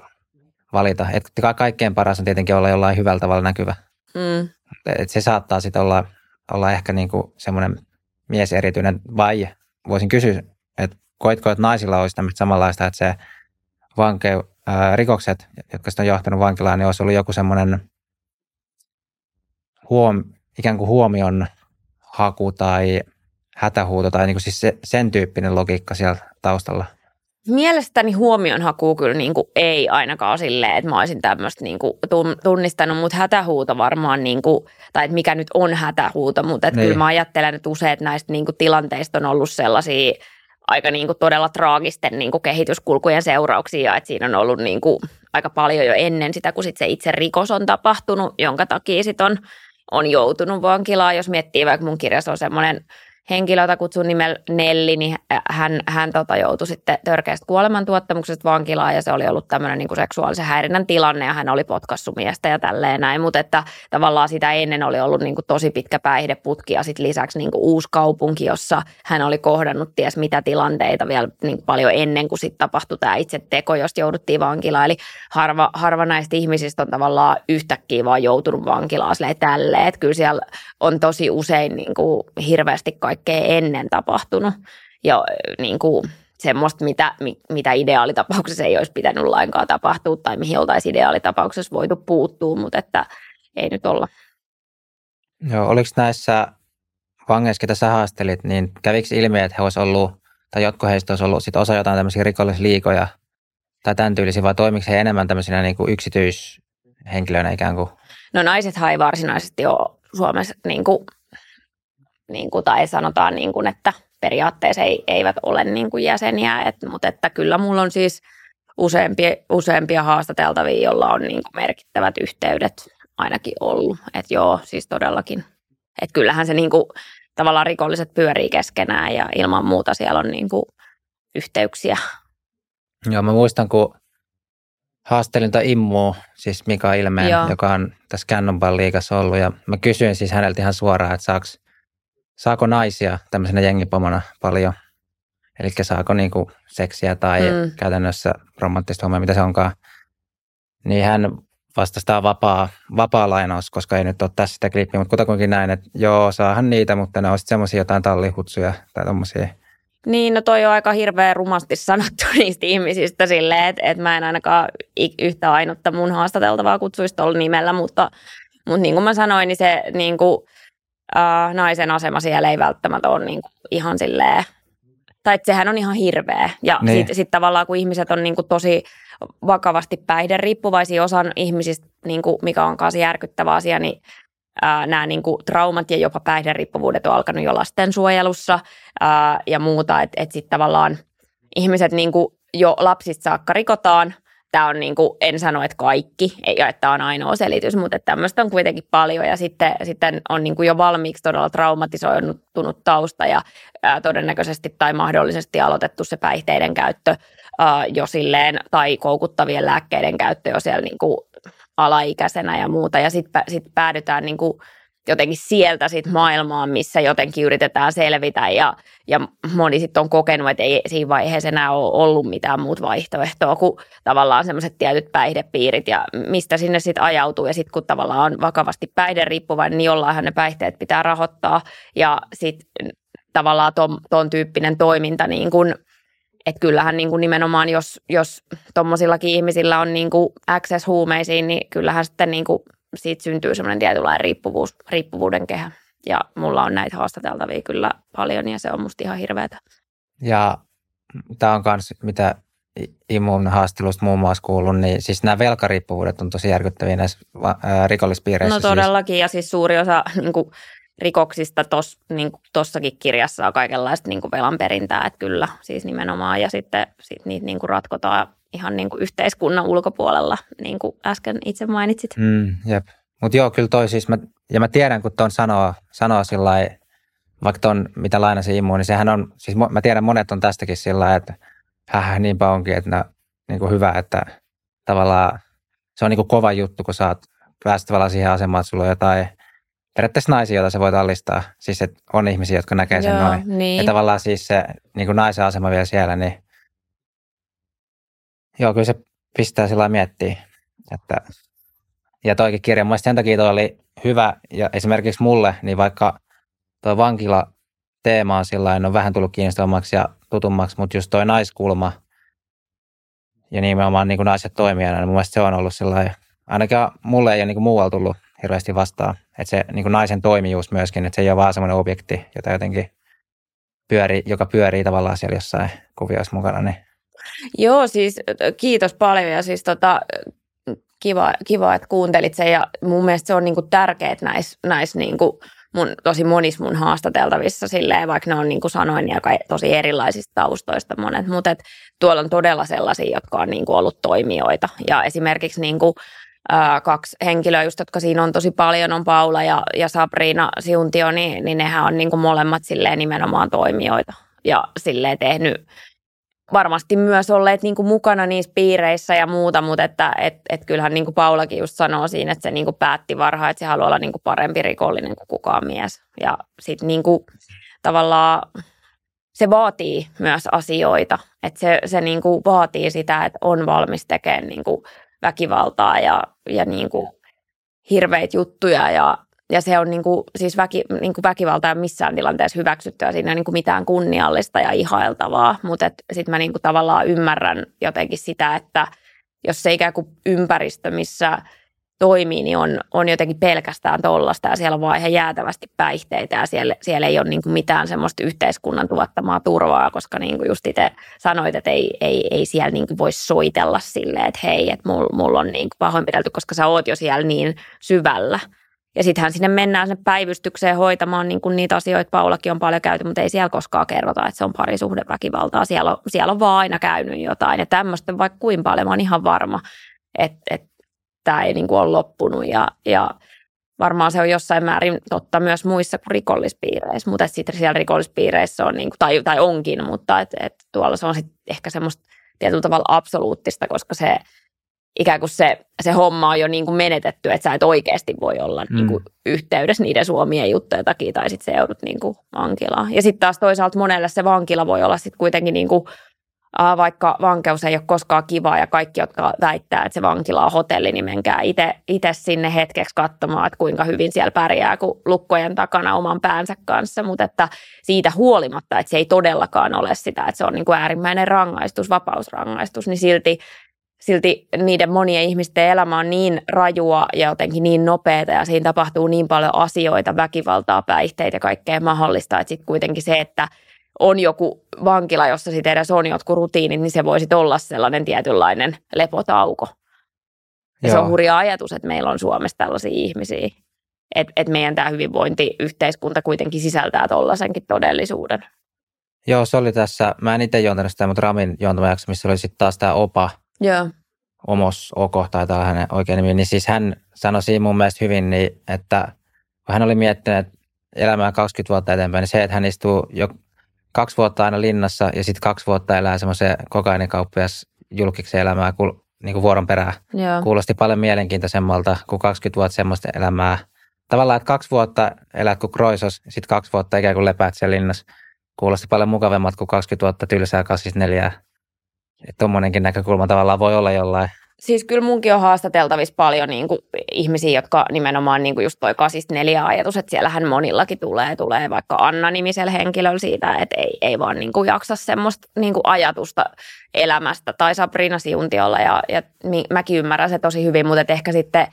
valita, että kaikkein paras on tietenkin olla jollain hyvällä tavalla näkyvä. Mm. Et se saattaa sitten olla, olla ehkä niin kuin semmoinen mieserityinen vai voisin kysyä, että koitko, että naisilla olisi tämmöistä samanlaista, että se vanke, ää, rikokset, jotka on johtanut vankilaan, niin olisi ollut joku semmoinen huom, ikään kuin huomion haku tai hätähuuto tai niin kuin siis se, sen tyyppinen logiikka siellä taustalla? Mielestäni huomionhaku kyllä niin kuin ei ainakaan silleen, että mä olisin tämmöistä niin kuin tunnistanut, mutta hätähuuto varmaan, niin kuin, tai että mikä nyt on hätähuuto, mutta että niin. kyllä mä ajattelen, että useat näistä niin kuin tilanteista on ollut sellaisia aika niin kuin todella traagisten niin kuin kehityskulkujen seurauksia, että siinä on ollut niin kuin aika paljon jo ennen sitä, kun sit se itse rikos on tapahtunut, jonka takia sit on, on joutunut vankilaan. Jos miettii, vaikka mun kirjassa on semmoinen henkilö, jota kutsun nimellä Nelli, niin hän, hän tota, joutui sitten törkeästä kuolemantuottamuksesta vankilaan ja se oli ollut tämmöinen niin kuin seksuaalisen häirinnän tilanne ja hän oli potkassut miestä ja tälleen näin, mutta että tavallaan sitä ennen oli ollut niin kuin tosi pitkä päihdeputki ja sitten lisäksi niin kuin uusi kaupunki, jossa hän oli kohdannut ties mitä tilanteita vielä niin kuin paljon ennen kuin sitten tapahtui tämä itse teko, josta jouduttiin vankilaan. Eli harva, harva näistä ihmisistä on tavallaan yhtäkkiä vaan joutunut vankilaan tälleen, että kyllä siellä on tosi usein niin kuin hirveästi kaikkea ennen tapahtunut ja niin kuin semmoista, mitä, mitä ideaalitapauksessa ei olisi pitänyt lainkaan tapahtua tai mihin oltaisiin ideaalitapauksessa voitu puuttua, mutta että ei nyt olla. Joo, oliko näissä vangeissa, ketä sä haastelit, niin kävikö ilmi, että he olisivat ollut, tai jotkut heistä olisi ollut sit osa jotain tämmöisiä rikollisliikoja tai tämän tyylisiä, vai toimiko he enemmän tämmöisinä niin kuin yksityishenkilöinä ikään kuin? No naisethan ei varsinaisesti ole Suomessa niin kuin niin kuin, tai sanotaan, niin kuin, että periaatteessa ei, eivät ole niin kuin jäseniä, et, mutta että kyllä mulla on siis useampia, useampia haastateltavia, joilla on niin kuin merkittävät yhteydet ainakin ollut. Että joo, siis todellakin. Että kyllähän se niin kuin, tavallaan rikolliset pyörii keskenään ja ilman muuta siellä on niin kuin, yhteyksiä. Joo, mä muistan, kun haastelin Immu, siis Mika Ilmeen, Joo. joka on tässä Cannonball liigassa ollut. Ja mä kysyin siis häneltä ihan suoraan, että saako saako naisia tämmöisenä jengipomona paljon? Eli saako niinku seksiä tai mm. käytännössä romanttista hommia, mitä se onkaan. niin hän vastasi tämä vapaa, vapaa lainaus, koska ei nyt ole tässä sitä klippiä, mutta kutakuinkin näin, että joo, saahan niitä, mutta ne on sitten semmoisia jotain tallihutsuja tai tommosia. Niin, no toi on aika hirveän rumasti sanottu niistä ihmisistä silleen, että, että mä en ainakaan yhtä ainutta mun haastateltavaa kutsuisi tuolla nimellä, mutta, mutta niin kuin mä sanoin, niin se niin kuin, äh, naisen asema siellä ei välttämättä ole niin kuin ihan silleen, tai että sehän on ihan hirveä. Ja niin. sitten sit tavallaan kun ihmiset on niin kuin tosi vakavasti päihderiippuvaisia osan ihmisistä, niin kuin mikä on kanssa järkyttävä asia, niin ää, nämä niin kuin traumat ja jopa päihderiippuvuudet on alkanut jo lastensuojelussa ää, ja muuta, että et sitten tavallaan ihmiset niin kuin jo lapsista saakka rikotaan. Tämä on niin kuin, en sano, että kaikki, ei että tämä on ainoa selitys, mutta tämmöistä on kuitenkin paljon ja sitten, sitten on niin kuin jo valmiiksi todella traumatisoitunut tausta ja ää, todennäköisesti tai mahdollisesti aloitettu se päihteiden käyttö ää, jo silleen, tai koukuttavien lääkkeiden käyttö jo siellä niin kuin alaikäisenä ja muuta. Ja sitten sit päädytään niin kuin jotenkin sieltä sit maailmaan, missä jotenkin yritetään selvitä ja, ja moni sitten on kokenut, että ei siinä vaiheessa enää ole ollut mitään muut vaihtoehtoa kuin tavallaan semmoiset tietyt päihdepiirit ja mistä sinne sitten ajautuu. Ja sitten kun tavallaan on vakavasti päihderiippuvainen, niin jollainhan ne päihteet pitää rahoittaa. Ja sitten tavallaan ton, ton tyyppinen toiminta niin kuin – että kyllähän niin kuin nimenomaan, jos, jos tuommoisillakin ihmisillä on niin access huumeisiin, niin kyllähän sitten niin kuin siitä syntyy semmoinen tietynlainen riippuvuus, riippuvuuden kehä. Ja mulla on näitä haastateltavia kyllä paljon ja se on musta ihan hirveätä. Ja tämä on myös, mitä imun haastelusta muun muassa kuullut, niin siis nämä velkariippuvuudet on tosi järkyttäviä näissä rikollispiireissä. No siis. todellakin, siis. ja siis suuri osa niin kuin, rikoksista tos, niin tossakin kirjassa on kaikenlaista niin kuin velanperintää, että kyllä siis nimenomaan. Ja sitten sit niitä niin kuin ratkotaan ihan niin kuin yhteiskunnan ulkopuolella, niin kuin äsken itse mainitsit. Mm, jep. Mutta joo, kyllä toi siis, mä, ja mä tiedän, kun tuon sanoo, sanoo sillä vaikka ton, mitä lainasi immuun, niin sehän on, siis mä tiedän monet on tästäkin sillä että häh, niinpä onkin, että nää, niin kuin hyvä, että tavallaan se on niin kuin kova juttu, kun saat päästä tavallaan siihen asemaan, että sulla on jotain periaatteessa naisia, joita se voi tallistaa. Siis että on ihmisiä, jotka näkee sen Joo, noin. Niin. Ja tavallaan siis se niin kuin naisen asema vielä siellä, niin joo, kyllä se pistää sillä miettiä. Että, ja toikin kirja, mun sen takia toi oli hyvä, ja esimerkiksi mulle, niin vaikka tuo vankila teema on sillä on vähän tullut kiinnostavammaksi ja tutummaksi, mutta just toi naiskulma ja nimenomaan niin kuin naiset toimijana, niin mun mielestä se on ollut sillä ainakin mulle ei ole niin muualla tullut hirveästi vastaan. Että se niin kuin naisen toimijuus myöskin, että se ei ole vaan semmoinen objekti, jota jotenkin pyörii, joka pyörii tavallaan siellä jossain kuvioissa mukana. Niin. Joo, siis kiitos paljon ja siis tota, kiva, kiva, että kuuntelit sen ja mun mielestä se on niinku tärkeää näissä näis niinku mun, tosi monissa mun haastateltavissa silleen, vaikka ne on niin kuin sanoin niin aika tosi erilaisista taustoista monet, mutta tuolla on todella sellaisia, jotka on niin kuin ollut toimijoita. Ja esimerkiksi niin kuin ää, kaksi henkilöä, just, jotka siinä on tosi paljon, on Paula ja, ja Sabrina Siuntio, niin, niin nehän on niin kuin molemmat silleen nimenomaan toimijoita ja silleen tehnyt varmasti myös olleet niin kuin mukana niissä piireissä ja muuta, mutta että et, et kyllähän niin kuin Paulakin just sanoo siinä, että se niin kuin päätti varhaan, että se haluaa olla niin kuin parempi rikollinen kuin kukaan mies. Ja sitten niin kuin tavallaan se vaatii myös asioita, että se, se niin kuin vaatii sitä, että on valmis tekemään niin kuin väkivaltaa ja, ja niin kuin hirveitä juttuja ja, ja se on niin kuin, siis väki, niin kuin väkivalta missään tilanteessa hyväksyttyä, siinä ei niin kuin mitään kunniallista ja ihailtavaa, mutta sitten mä niin kuin tavallaan ymmärrän jotenkin sitä, että jos se ikään kuin ympäristö, missä – toimii, niin on, on jotenkin pelkästään tollasta ja siellä on vaan ihan jäätävästi päihteitä ja siellä, siellä ei ole niin kuin mitään semmoista yhteiskunnan tuottamaa turvaa, koska niin kuin just itse sanoit, että ei, ei, ei siellä niin kuin voi soitella silleen, että hei, että mulla mul on niin kuin pahoinpidelty, koska sä oot jo siellä niin syvällä. Ja sittenhän sinne mennään sinne päivystykseen hoitamaan niin kuin niitä asioita, Paulakin on paljon käyty, mutta ei siellä koskaan kerrota, että se on parisuhdeväkivaltaa. Siellä on, siellä on vaan aina käynyt jotain. Ja tämmöistä vaikka kuin paljon, mä oon ihan varma, että, että tämä ei niin kuin ole loppunut. Ja, ja varmaan se on jossain määrin totta myös muissa kuin rikollispiireissä, mutta sitten siellä rikollispiireissä on, niin kuin, tai, tai onkin, mutta et, et tuolla se on sitten ehkä semmoista tietyllä tavalla absoluuttista, koska se ikään kuin se, se homma on jo niin kuin menetetty, että sä et oikeasti voi olla mm. niin kuin yhteydessä niiden suomien juttujen takia, tai sitten se joudut niin kuin vankilaan. Ja sitten taas toisaalta monelle se vankila voi olla sitten kuitenkin niin kuin vaikka vankeus ei ole koskaan kivaa ja kaikki, jotka väittää, että se vankila on hotelli, niin menkää itse sinne hetkeksi katsomaan, että kuinka hyvin siellä pärjää, kun lukkojen takana oman päänsä kanssa, mutta että siitä huolimatta, että se ei todellakaan ole sitä, että se on niin kuin äärimmäinen rangaistus, vapausrangaistus, niin silti silti niiden monien ihmisten elämä on niin rajua ja jotenkin niin nopeata ja siinä tapahtuu niin paljon asioita, väkivaltaa, päihteitä ja kaikkea mahdollista, että sitten kuitenkin se, että on joku vankila, jossa sitten edes on jotkut rutiinit, niin se voisi olla sellainen tietynlainen lepotauko. Ja Joo. se on hurja ajatus, että meillä on Suomessa tällaisia ihmisiä. Että et meidän tämä hyvinvointiyhteiskunta kuitenkin sisältää tuollaisenkin todellisuuden. Joo, se oli tässä, mä en itse juontanut sitä, mutta Ramin juontama jakso, missä oli sitten taas tämä OPA, Joo. Omos Oko, taitaa hänen oikein nimi, niin siis hän sanoi siinä mun mielestä hyvin, niin, että kun hän oli miettinyt elämää 20 vuotta eteenpäin, niin se, että hän istuu jo kaksi vuotta aina linnassa ja sitten kaksi vuotta elää semmoisen kokainikauppias julkiksi elämää niin kuin vuoron perään. Joo. Kuulosti paljon mielenkiintoisemmalta kuin 20 vuotta semmoista elämää. Tavallaan, että kaksi vuotta elät kuin kroisos, sitten kaksi vuotta ikään kuin lepäät siellä linnassa. Kuulosti paljon mukavemmat kuin 20 vuotta tylsää 84. Tuommoinenkin näkökulma tavallaan voi olla jollain. Siis kyllä munkin on haastateltavissa paljon niin kuin ihmisiä, jotka nimenomaan niin kuin just toi 84 ajatus, että siellähän monillakin tulee, tulee vaikka Anna-nimisellä henkilöllä siitä, että ei, ei vaan niin kuin jaksa semmoista niin kuin ajatusta elämästä. Tai Sabrina Siuntiolla ja, ja mäkin ymmärrän se tosi hyvin, mutta ehkä sitten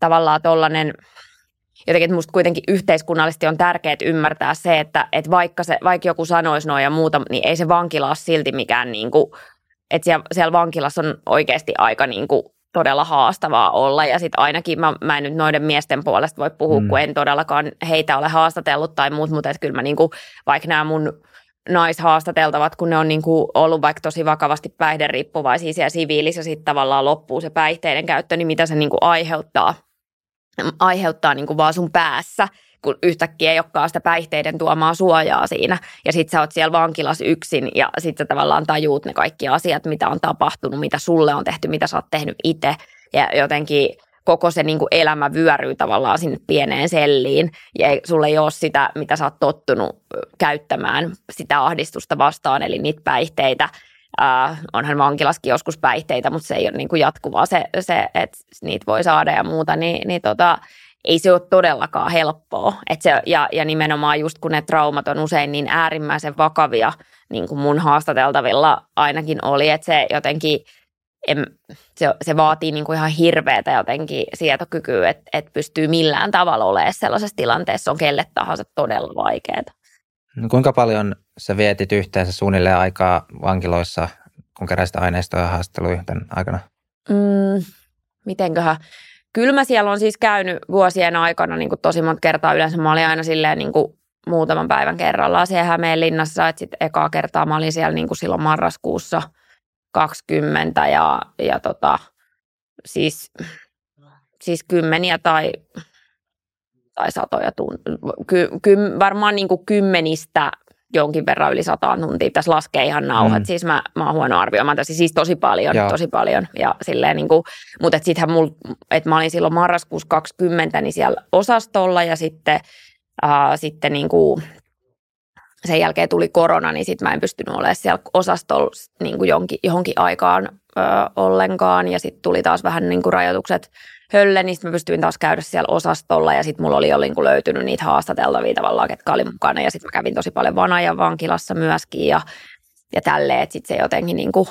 tavallaan tollainen jotenkin, että musta kuitenkin yhteiskunnallisesti on tärkeää ymmärtää se, että, että vaikka, se, vaikka joku sanoisi noin ja muuta, niin ei se vankila ole silti mikään niin kuin – että siellä, siellä vankilassa on oikeasti aika niin kuin todella haastavaa olla. Ja sitten ainakin mä, mä en nyt noiden miesten puolesta voi puhua, mm. kun en todellakaan heitä ole haastatellut tai muut, mutta että kyllä mä niin kuin, vaikka nämä mun naishaastateltavat, kun ne on niin kuin ollut vaikka tosi vakavasti päihderiippuvaisia siellä siviilissä, sitten tavallaan loppuu se päihteiden käyttö, niin mitä se niin kuin aiheuttaa, aiheuttaa niin kuin vaan sun päässä – kun yhtäkkiä ei olekaan sitä päihteiden tuomaa suojaa siinä. Ja sit sä oot siellä vankilassa yksin ja sit sä tavallaan tajuut ne kaikki asiat, mitä on tapahtunut, mitä sulle on tehty, mitä sä oot tehnyt itse. Ja jotenkin koko se niin kuin elämä vyöryy tavallaan sinne pieneen selliin ja sulle ei ole sitä, mitä sä oot tottunut käyttämään sitä ahdistusta vastaan, eli niitä päihteitä. Äh, onhan vankilaskin joskus päihteitä, mutta se ei ole niin kuin jatkuvaa se, se että niitä voi saada ja muuta, niin, niin tota, ei se ole todellakaan helppoa. Et se, ja, ja nimenomaan just kun ne traumat on usein niin äärimmäisen vakavia, niin kuin mun haastateltavilla ainakin oli, että se jotenkin, en, se, se vaatii niin kuin ihan hirveätä jotenkin sietokykyä, että, että pystyy millään tavalla olemaan sellaisessa tilanteessa, on kelle tahansa todella vaikeaa. No kuinka paljon sä vietit yhteensä suunnilleen aikaa vankiloissa, kun keräsit aineistoja haastatteluihin tämän aikana? Mm, mitenköhän? Kyllä mä siellä on siis käynyt vuosien aikana niin kuin tosi monta kertaa. Yleensä mä olin aina silleen niin kuin muutaman päivän kerrallaan siellä Hämeenlinnassa. Että sitten ekaa kertaa mä olin siellä niin kuin silloin marraskuussa 20 ja, ja tota, siis, siis kymmeniä tai, tai satoja tuntia. Ky, ky, varmaan niin kuin kymmenistä jonkin verran yli sataan tuntia. Pitäisi laskea ihan nauhat. Mm. Siis mä, mä oon huono arvioimaan tässä. Siis tosi paljon, Joo. tosi paljon. Ja silleen niin kuin, mutta sittenhän mulla, että mä olin silloin marraskuussa 20 niin siellä osastolla ja sitten, äh, sitten niin kuin sen jälkeen tuli korona, niin sitten mä en pystynyt olemaan siellä osastolla niin kuin jonkin, johonkin aikaan ö, ollenkaan. Ja sitten tuli taas vähän niin kuin rajoitukset hölle, niin mä pystyin taas käydä siellä osastolla. Ja sitten mulla oli jo niin kuin löytynyt niitä haastateltavia tavallaan, ketkä oli mukana. Ja sitten mä kävin tosi paljon vanajan vankilassa myöskin ja, ja tälleen, että sitten se jotenkin niin kuin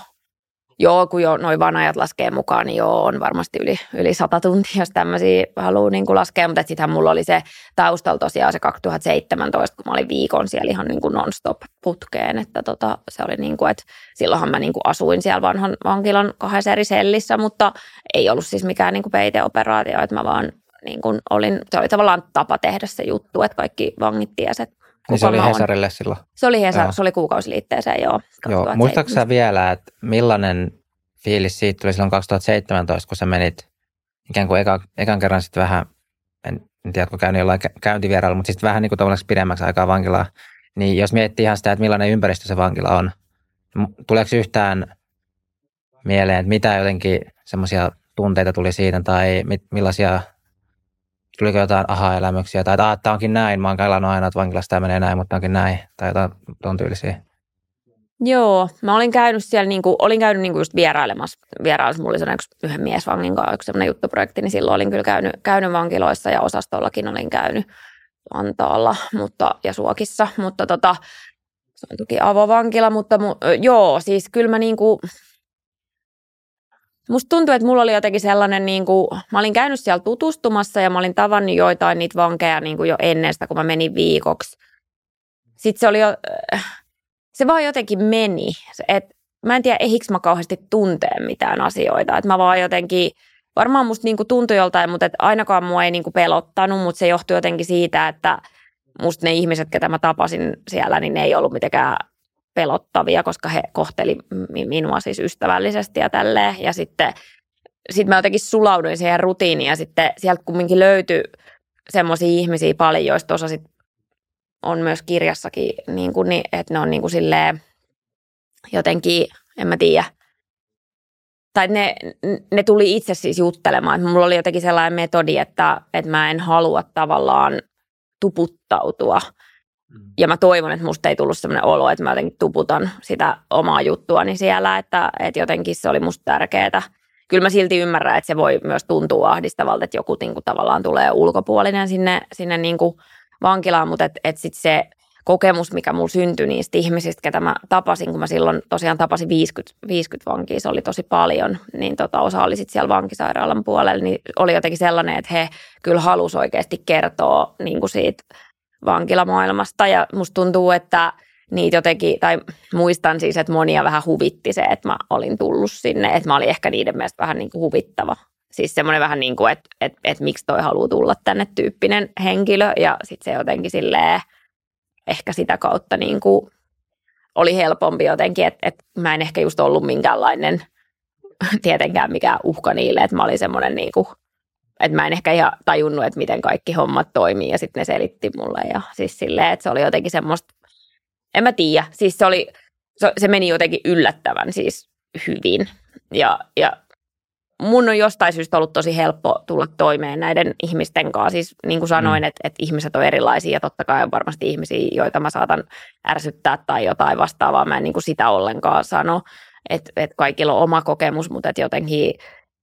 Joo, kun jo noin vanajat laskee mukaan, niin joo, on varmasti yli, yli sata tuntia, jos tämmöisiä haluaa niin kuin laskea. Mutta sittenhän mulla oli se taustalla tosiaan se 2017, kun mä olin viikon siellä ihan niin kuin non-stop putkeen. Että tota, se oli niin kuin, että silloinhan mä niin kuin asuin siellä vanhan vankilan kahdessa eri sellissä, mutta ei ollut siis mikään niin kuin peiteoperaatio, että mä vaan niin kuin olin, se oli tavallaan tapa tehdä se juttu, että kaikki vangit tiesivät, niin se oli Hesarille silloin? Se oli, Hesar, se oli kuukausiliitteeseen, joo. joo. Muistatko sä vielä, että millainen fiilis siitä tuli silloin 2017, kun sä menit ikään kuin eka, ekan kerran sitten vähän, en, en tiedä, kun käynyt jollain käyntivierailu, mutta sitten vähän niin kuin pidemmäksi aikaa vankilaa. Niin jos miettii ihan sitä, että millainen ympäristö se vankila on, tuleeko yhtään mieleen, että mitä jotenkin semmoisia tunteita tuli siitä tai mit, millaisia tuliko jotain aha-elämyksiä, tai että tämä onkin näin, mä oon kelannut aina, että vankilassa tämä menee näin, mutta onkin näin, tai jotain tuon tyylisiä? Joo, mä olin käynyt siellä, niin kuin, olin käynyt niin kuin just vierailemassa, vierailemassa, mulla oli yksi, yhden miesvangin kanssa yksi sellainen juttuprojekti, niin silloin olin kyllä käynyt, käynyt vankiloissa ja osastollakin olin käynyt Vantaalla mutta, ja Suokissa, mutta tota, se on toki avovankila, mutta mu, joo, siis kyllä mä niin kuin, Musta tuntuu, että mulla oli jotenkin sellainen, niin kuin, mä olin käynyt siellä tutustumassa ja mä olin tavannut joitain niitä vankeja niin kuin jo ennen sitä, kun mä menin viikoksi. Sitten se oli jo, se vaan jotenkin meni. Et, mä en tiedä, ehikö mä kauheasti tuntee mitään asioita. Että mä vaan jotenkin, varmaan musta niinku tuntui joltain, mutta et ainakaan mua ei niinku pelottanut, mutta se johtui jotenkin siitä, että musta ne ihmiset, ketä mä tapasin siellä, niin ne ei ollut mitenkään pelottavia, koska he kohteli minua siis ystävällisesti ja tälleen. Ja sitten sit mä jotenkin sulauduin siihen rutiiniin ja sitten sieltä kumminkin löytyi semmoisia ihmisiä paljon, joista osasit on myös kirjassakin, niin kuin, niin, että ne on niin kuin silleen, jotenkin, en mä tiedä, tai ne, ne tuli itse siis juttelemaan. Mulla oli jotenkin sellainen metodi, että, että mä en halua tavallaan tuputtautua. Mm. Ja mä toivon, että musta ei tullut sellainen olo, että mä jotenkin tuputan sitä omaa juttuani siellä, että, että jotenkin se oli musta tärkeää. Kyllä mä silti ymmärrän, että se voi myös tuntua ahdistavalta, että joku niin kuin, tavallaan tulee ulkopuolinen sinne, sinne niin kuin, vankilaan, mutta että et sitten se kokemus, mikä mulla syntyi niistä ihmisistä, ketä mä tapasin, kun mä silloin tosiaan tapasin 50, 50 vankia, se oli tosi paljon, niin tota, osa oli sitten siellä vankisairaalan puolella, niin oli jotenkin sellainen, että he kyllä halusi oikeasti kertoa niin kuin siitä vankilamaailmasta. Ja musta tuntuu, että niitä jotenkin, tai muistan siis, että monia vähän huvitti se, että mä olin tullut sinne, että mä olin ehkä niiden mielestä vähän niin kuin huvittava. Siis semmoinen vähän niin kuin, että, että, että miksi toi haluaa tulla tänne tyyppinen henkilö. Ja sitten se jotenkin silleen ehkä sitä kautta niin kuin oli helpompi jotenkin, että, että mä en ehkä just ollut minkäänlainen tietenkään mikään uhka niille, että mä olin semmoinen niin kuin, että mä en ehkä ihan tajunnut, että miten kaikki hommat toimii ja sitten ne selitti mulle ja siis silleen, että se oli jotenkin semmoista, en mä tiedä, siis se oli, se meni jotenkin yllättävän siis hyvin ja, ja mun on jostain syystä ollut tosi helppo tulla toimeen näiden ihmisten kanssa. Siis niin kuin sanoin, mm. että, että ihmiset on erilaisia ja totta kai on varmasti ihmisiä, joita mä saatan ärsyttää tai jotain vastaavaa. Mä en niin kuin sitä ollenkaan sano, että, että kaikilla on oma kokemus, mutta että jotenkin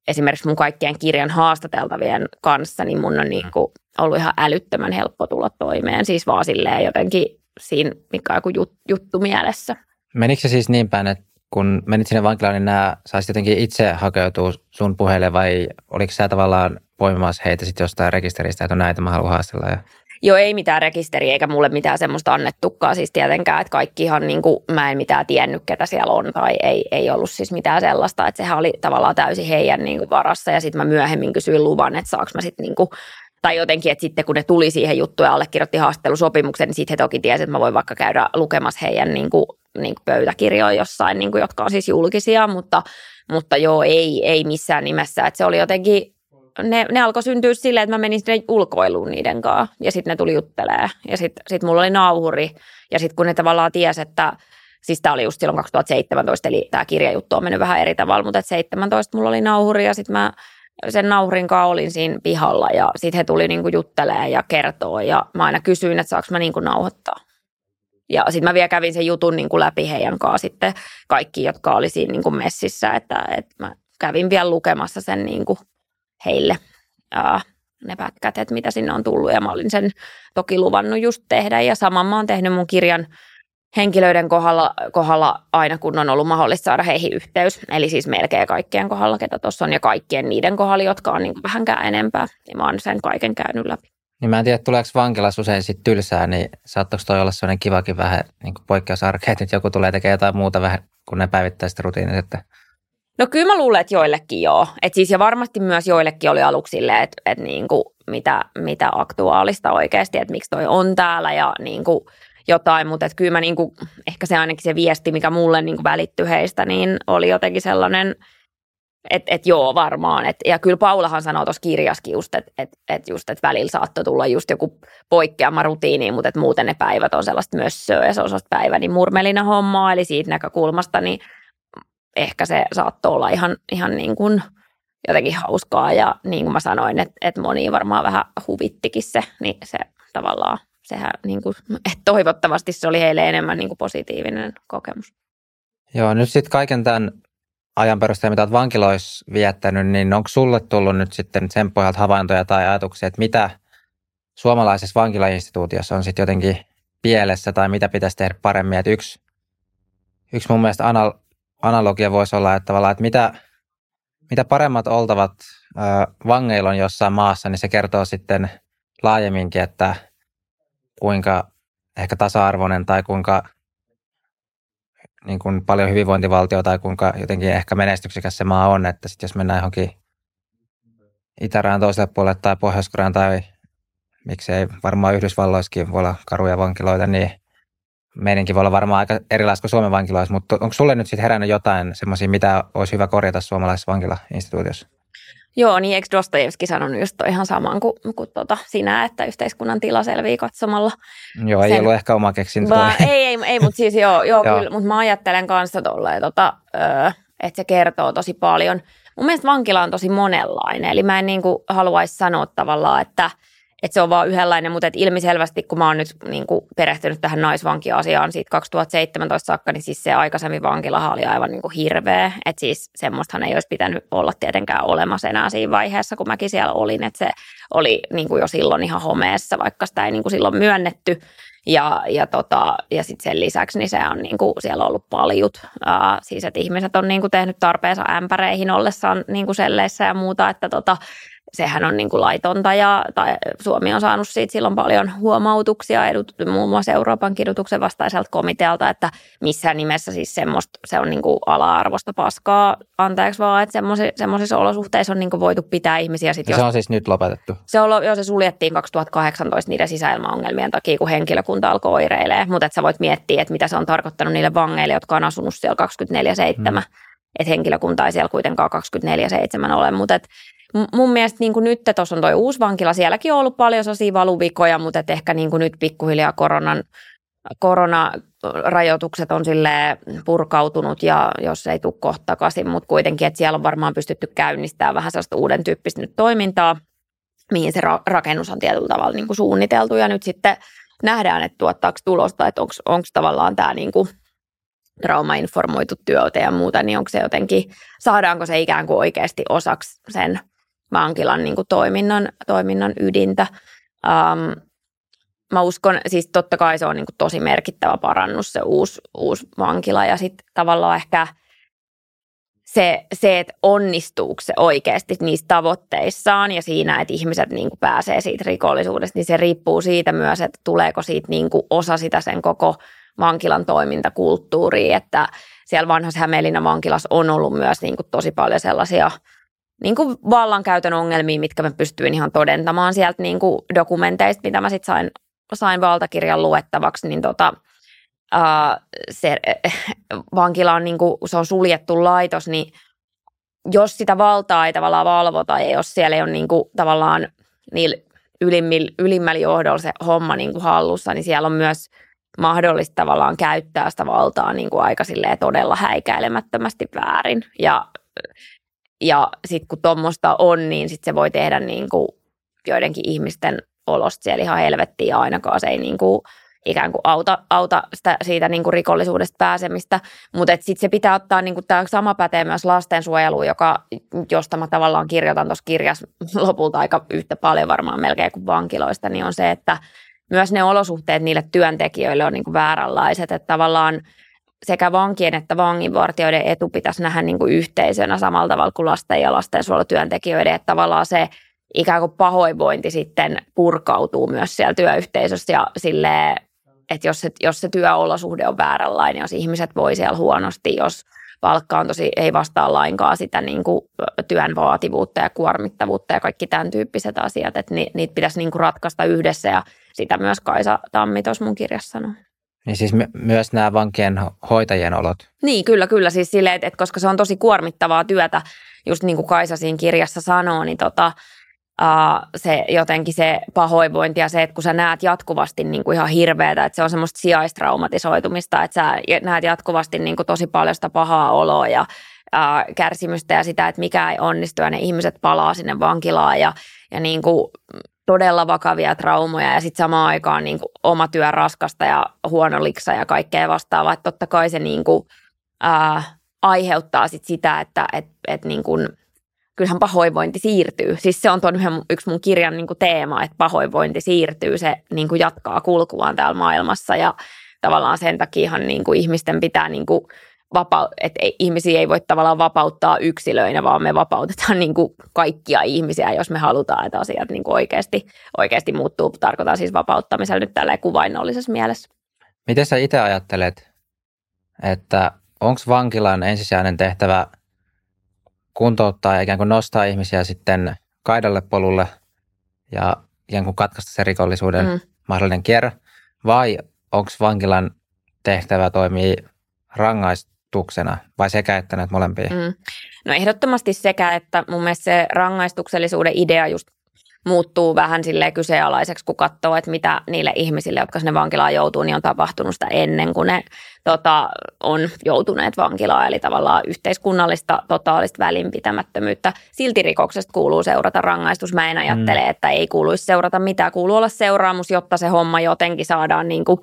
esimerkiksi mun kaikkien kirjan haastateltavien kanssa, niin mun on niin kuin ollut ihan älyttömän helppo tulla toimeen. Siis vaan silleen jotenkin siinä, mikä on joku juttu mielessä. Menikö se siis niin päin, että kun menit sinne vankilaan, niin nämä saisit jotenkin itse hakeutua sun puheelle vai oliko sä tavallaan poimimassa heitä sitten jostain rekisteristä, että näitä mä haluan haastella? Ja... Joo, ei mitään rekisteriä eikä mulle mitään semmoista annettukaan siis tietenkään, että kaikki ihan niin kuin, mä en mitään tiennyt, ketä siellä on tai ei, ei ollut siis mitään sellaista, että sehän oli tavallaan täysin heidän niin kuin, varassa ja sitten mä myöhemmin kysyin luvan, että saaks mä sitten niin kuin, tai jotenkin, että sitten kun ne tuli siihen juttuun ja allekirjoitti haastattelusopimuksen, niin sitten he toki tiesivät, että mä voin vaikka käydä lukemassa heidän niin kuin, niin kuin pöytäkirjoja jossain, niin kuin, jotka on siis julkisia, mutta, mutta joo, ei, ei missään nimessä. Että se oli jotenkin, ne, ne alkoi syntyä silleen, että mä menin sinne ulkoiluun niiden kanssa ja sitten ne tuli juttelee. Ja sitten sit mulla oli nauhuri ja sitten kun ne tavallaan tiesi, että Siis tämä oli just silloin 2017, eli tämä kirjajuttu on mennyt vähän eri tavalla, mutta 17 mulla oli nauhuri ja sitten mä sen nauhurin kanssa olin siinä pihalla ja sitten he tuli niinku juttelee ja kertoo ja mä aina kysyin, että saanko mä niinku nauhoittaa. Ja sitten mä vielä kävin sen jutun niin kuin läpi heidän kanssa sitten kaikki, jotka oli siinä niin kuin messissä, että, että mä kävin vielä lukemassa sen niin kuin heille ää, ne pätkät, että mitä sinne on tullut ja mä olin sen toki luvannut just tehdä ja saman mä oon tehnyt mun kirjan henkilöiden kohdalla, kohdalla aina, kun on ollut mahdollista saada heihin yhteys. Eli siis melkein kaikkien kohdalla, ketä tuossa on, ja kaikkien niiden kohdalla, jotka on niin vähänkään enempää. Ja mä oon sen kaiken käynyt läpi. Niin mä en tiedä, tuleeko vankilassa usein sit tylsää, niin saattaako toi olla sellainen kivakin vähän niin poikkeusarke, että joku tulee tekemään jotain muuta vähän kuin ne päivittäiset rutiinit, että No kyllä mä luulen, että joillekin joo. Et siis ja varmasti myös joillekin oli aluksi silleen, että et niinku, mitä, mitä aktuaalista oikeasti, että miksi toi on täällä ja niinku jotain, mutta kyllä mä niinku, ehkä se ainakin se viesti, mikä mulle niinku välittyi heistä, niin oli jotenkin sellainen – että et joo, varmaan. Et, ja kyllä Paulahan sanoo tuossa kirjaskin just, että et, et just, et välillä saattoi tulla just joku poikkeama rutiiniin, mutta et muuten ne päivät on sellaista myös ja se on sellaista päivä, niin murmelina hommaa, eli siitä näkökulmasta, niin ehkä se saattoi olla ihan, ihan niin kuin jotenkin hauskaa. Ja niin kuin mä sanoin, että, että moni varmaan vähän huvittikin se, niin se tavallaan, sehän niin kuin, että toivottavasti se oli heille enemmän niin kuin positiivinen kokemus. Joo, nyt sitten kaiken tämän ajan perusteella, mitä olet vankiloissa viettänyt, niin onko sulle tullut nyt sitten sen pohjalta havaintoja tai ajatuksia, että mitä suomalaisessa vankilainstituutiossa on sitten jotenkin pielessä tai mitä pitäisi tehdä paremmin. Että yksi, yksi mun mielestä anal- analogia voisi olla, että tavallaan, että mitä, mitä paremmat oltavat äh, vangeilla on jossain maassa, niin se kertoo sitten laajemminkin, että kuinka ehkä tasa-arvoinen tai kuinka niin kuin paljon hyvinvointivaltio tai kuinka jotenkin ehkä menestyksekäs se maa on, että sitten jos mennään johonkin Itärään toiselle puolelle tai pohjois tai miksei varmaan Yhdysvalloissakin voi olla karuja vankiloita, niin meidänkin voi olla varmaan aika erilaista kuin Suomen vankiloissa, mutta onko sulle nyt sitten herännyt jotain semmoisia, mitä olisi hyvä korjata suomalaisessa vankilainstituutiossa? Joo, niin eikö Dostojevski sanonut just ihan saman kuin, kuin tota, sinä, että yhteiskunnan tila selvii katsomalla. Joo, ei sen... ollut ehkä oma keksintö. Ei, ei, ei mutta siis joo, joo, joo. kyllä, mutta mä ajattelen kanssa tolleen, tota, öö, että se kertoo tosi paljon. Mun mielestä vankila on tosi monenlainen, eli mä en niin kuin haluaisi sanoa tavallaan, että – että se on vaan yhdenlainen, mutta et ilmiselvästi, kun mä oon nyt niin kuin perehtynyt tähän naisvankiasiaan siitä 2017 saakka, niin siis se aikaisemmin vankilahan oli aivan niin kuin hirveä. Että siis semmoistahan ei olisi pitänyt olla tietenkään olemassa enää siinä vaiheessa, kun mäkin siellä olin. Että se oli niin kuin jo silloin ihan homeessa, vaikka sitä ei niin kuin silloin myönnetty. Ja, ja, tota, ja sitten sen lisäksi niin se on niin kuin, siellä on ollut paljut. Ää, siis että ihmiset on niin kuin tehnyt tarpeensa ämpäreihin ollessaan niin kuin selleissä ja muuta, että tota, sehän on niin kuin laitonta ja tai Suomi on saanut siitä silloin paljon huomautuksia edut, muun muassa Euroopan kidutuksen vastaiselta komitealta, että missään nimessä siis semmoista, se on niin kuin ala-arvosta paskaa, anteeksi vaan, että semmoisissa olosuhteissa on niin kuin voitu pitää ihmisiä. Sit, jos, se on siis nyt lopetettu? Se, on, jo, se suljettiin 2018 niiden sisäilmaongelmien takia, kun henkilökunta alkoi oireilemaan, mutta että sä voit miettiä, että mitä se on tarkoittanut niille vangeille, jotka on asunut siellä 24-7. Hmm että henkilökunta ei siellä kuitenkaan 24-7 ole, mutta et mun mielestä niin kuin nyt tuossa on tuo uusi vankila, sielläkin on ollut paljon sellaisia valuvikoja, mutta et ehkä niin kuin nyt pikkuhiljaa koronan, koronarajoitukset on sille purkautunut ja jos ei tule kohta takaisin, mutta kuitenkin, että siellä on varmaan pystytty käynnistämään vähän sellaista uuden tyyppistä nyt toimintaa, mihin se ra- rakennus on tietyllä tavalla niin kuin suunniteltu. Ja nyt sitten nähdään, että tuottaako tulosta, että onko tavallaan tämä niin kuin traumainformoitu työote ja muuta, niin onko se jotenkin, saadaanko se ikään kuin oikeasti osaksi sen vankilan niin kuin toiminnan, toiminnan ydintä. Um, mä uskon, siis totta kai se on niin kuin tosi merkittävä parannus se uusi, uusi vankila ja sitten tavallaan ehkä se, se, että onnistuuko se oikeasti niissä tavoitteissaan ja siinä, että ihmiset niin kuin pääsee siitä rikollisuudesta, niin se riippuu siitä myös, että tuleeko siitä niin kuin osa sitä sen koko vankilan toimintakulttuuria, että siellä vanhassa Hämeenlinnan vankilassa on ollut myös niin kuin tosi paljon sellaisia – niin kuin vallankäytön ongelmia, mitkä mä pystyin ihan todentamaan sieltä niin kuin dokumenteista, mitä mä sitten sain, sain valtakirjan luettavaksi, niin tota, ää, se vankila on, niin kuin, se on suljettu laitos, niin jos sitä valtaa ei tavallaan valvota ja jos siellä ei ole niin kuin, tavallaan niillä ylimmällä johdolla se homma niin kuin hallussa, niin siellä on myös mahdollista tavallaan käyttää sitä valtaa niin kuin aika todella häikäilemättömästi väärin. Ja ja sitten kun tuommoista on, niin sitten se voi tehdä niin kuin joidenkin ihmisten olosta siellä ihan helvettiin ja ainakaan se ei niin kuin ikään kuin auta, auta sitä, siitä niin kuin rikollisuudesta pääsemistä. Mutta sitten se pitää ottaa, niin kuin tämä sama pätee myös lastensuojeluun, joka, josta mä tavallaan kirjoitan tuossa kirjassa lopulta aika yhtä paljon varmaan melkein kuin vankiloista, niin on se, että myös ne olosuhteet niille työntekijöille on niin kuin vääränlaiset, että tavallaan – sekä vankien että vanginvartijoiden etu pitäisi nähdä niin kuin yhteisönä samalla tavalla kuin lasten ja lastensuojelutyöntekijöiden, että tavallaan se ikään kuin pahoinvointi sitten purkautuu myös siellä työyhteisössä ja silleen, että jos se, jos se työolosuhde on vääränlainen, jos ihmiset voi siellä huonosti, jos palkka on tosi, ei vastaa lainkaan sitä niin kuin työn vaativuutta ja kuormittavuutta ja kaikki tämän tyyppiset asiat, että niitä pitäisi niin kuin ratkaista yhdessä ja sitä myös Kaisa Tammi tuossa mun kirjassa sanoi. Niin siis my- myös nämä vankien hoitajien olot. Niin, kyllä, kyllä. Siis silleen, että, että koska se on tosi kuormittavaa työtä, just niin kuin Kaisa siinä kirjassa sanoo, niin tota, uh, se jotenkin se pahoinvointi ja se, että kun sä näet jatkuvasti niin kuin ihan hirveätä, että se on semmoista sijaistraumatisoitumista, että sä näet jatkuvasti niin kuin tosi paljon sitä pahaa oloa ja uh, kärsimystä ja sitä, että mikä ei onnistu ja ne ihmiset palaa sinne vankilaan ja, ja niin kuin todella vakavia traumoja ja sitten samaan aikaan niin kuin oma työ raskasta ja huono liksa ja kaikkea vastaavaa. Että totta kai se niin kuin, ää, aiheuttaa sit sitä, että et, et niin kuin, kyllähän pahoinvointi siirtyy. Siis se on tuon yksi mun kirjan niin kuin teema, että pahoinvointi siirtyy, se niin kuin jatkaa kulkuaan täällä maailmassa ja tavallaan sen takia niin kuin ihmisten pitää niin kuin vapa- että ihmisiä ei voi tavallaan vapauttaa yksilöinä, vaan me vapautetaan niin kuin kaikkia ihmisiä, jos me halutaan, että asiat niin kuin oikeasti, oikeasti muuttuu. Tarkoitan siis vapauttamisella nyt tällä kuvainnollisessa mielessä. Miten sä itse ajattelet, että onko vankilan ensisijainen tehtävä kuntouttaa ja ikään kuin nostaa ihmisiä sitten kaidalle polulle ja ikään kuin katkaista se rikollisuuden mm. mahdollinen kierre, vai onko vankilan tehtävä toimii rangaistuksena vai sekä että näitä molempia? Mm. No ehdottomasti sekä, että mun mielestä se rangaistuksellisuuden idea just muuttuu vähän sille kyseenalaiseksi, kun katsoo, että mitä niille ihmisille, jotka sinne vankilaan joutuu, niin on tapahtunut sitä ennen kuin ne tota, on joutuneet vankilaan. Eli tavallaan yhteiskunnallista totaalista välinpitämättömyyttä. Silti rikoksesta kuuluu seurata rangaistus. Mä en ajattele, mm. että ei kuuluisi seurata mitään. Kuuluu olla seuraamus, jotta se homma jotenkin saadaan niin kuin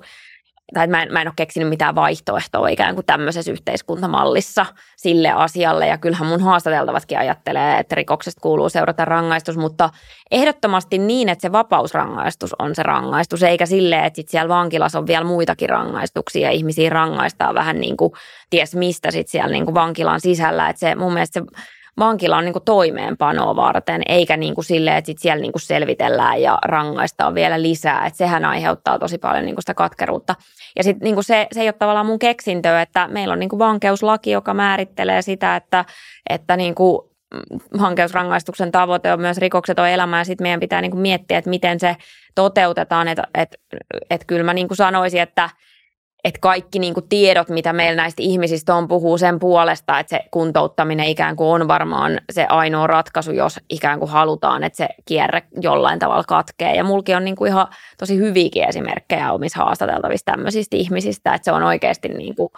tai mä en, mä en ole keksinyt mitään vaihtoehtoa ikään kuin tämmöisessä yhteiskuntamallissa sille asialle. Ja kyllähän mun haastateltavatkin ajattelee, että rikoksesta kuuluu seurata rangaistus, mutta ehdottomasti niin, että se vapausrangaistus on se rangaistus, eikä sille, että sit siellä vankilassa on vielä muitakin rangaistuksia ja ihmisiä rangaistaan vähän niin kuin ties mistä sit siellä niin kuin vankilan sisällä. Että se mun mielestä se vankila on niin kuin toimeenpanoa varten, eikä niin kuin silleen, että sit siellä niin kuin selvitellään ja rangaistaan vielä lisää. Että sehän aiheuttaa tosi paljon niin kuin sitä katkeruutta. Ja sitten niin se, se ei ole tavallaan mun keksintö, että meillä on niin kuin vankeuslaki, joka määrittelee sitä, että, että niin kuin vankeusrangaistuksen tavoite on myös rikokseton elämä ja sitten meidän pitää niin kuin miettiä, että miten se toteutetaan. Että et, et kyllä mä niin kuin sanoisin, että – että kaikki niin kuin tiedot, mitä meillä näistä ihmisistä on, puhuu sen puolesta, että se kuntouttaminen ikään kuin on varmaan se ainoa ratkaisu, jos ikään kuin halutaan, että se kierre jollain tavalla katkee. Ja mulki on niin kuin ihan tosi hyviäkin esimerkkejä omissa haastateltavista tämmöisistä ihmisistä, että se on oikeasti, niin kuin,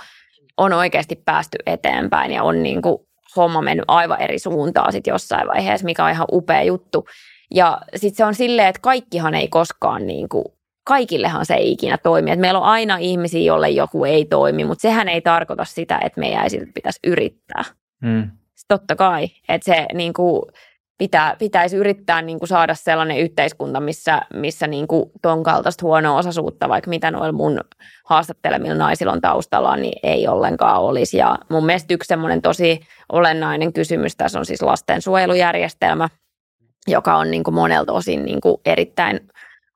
on oikeasti päästy eteenpäin ja on niin kuin homma mennyt aivan eri suuntaan sitten jossain vaiheessa, mikä on ihan upea juttu. Ja sitten se on silleen, että kaikkihan ei koskaan niin kuin kaikillehan se ei ikinä toimi. Et meillä on aina ihmisiä, jolle joku ei toimi, mutta sehän ei tarkoita sitä, että meidän ei siitä pitäisi yrittää. Mm. Totta kai, että se niin kuin, pitää, pitäisi yrittää niin kuin saada sellainen yhteiskunta, missä, missä niin kuin ton kaltaista huonoa osaisuutta, vaikka mitä noilla mun haastattelemilla naisilla on taustalla, niin ei ollenkaan olisi. Ja mun mielestä yksi semmoinen tosi olennainen kysymys tässä on siis lastensuojelujärjestelmä, joka on niin kuin monelta osin niin kuin erittäin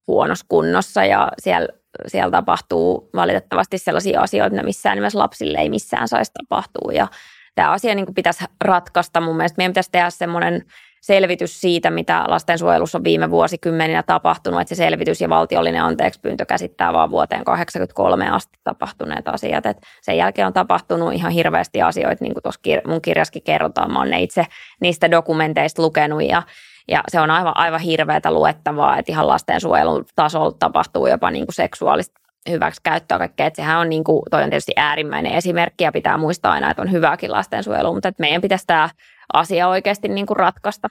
huonossa kunnossa ja siellä, siellä tapahtuu valitettavasti sellaisia asioita, mitä missään nimessä lapsille ei missään saisi tapahtua ja tämä asia niin pitäisi ratkaista. Mun mielestä meidän pitäisi tehdä semmoinen selvitys siitä, mitä lastensuojelussa on viime vuosikymmeninä tapahtunut, että se selvitys ja valtiollinen anteekspyyntö käsittää vaan vuoteen 1983 asti tapahtuneet asiat. Et sen jälkeen on tapahtunut ihan hirveästi asioita, niin kuin tuossa mun kirjaskin kerrotaan. Mä oon ne itse niistä dokumenteista lukenut ja ja se on aivan, aivan hirveätä luettavaa, että ihan lastensuojelun tasolla tapahtuu jopa niin kuin seksuaalista hyväksikäyttöä kaikkea. Että sehän on, niin kuin, toi on tietysti äärimmäinen esimerkki ja pitää muistaa aina, että on hyvääkin lastensuojelu, mutta että meidän pitäisi tämä asia oikeasti niin kuin ratkaista.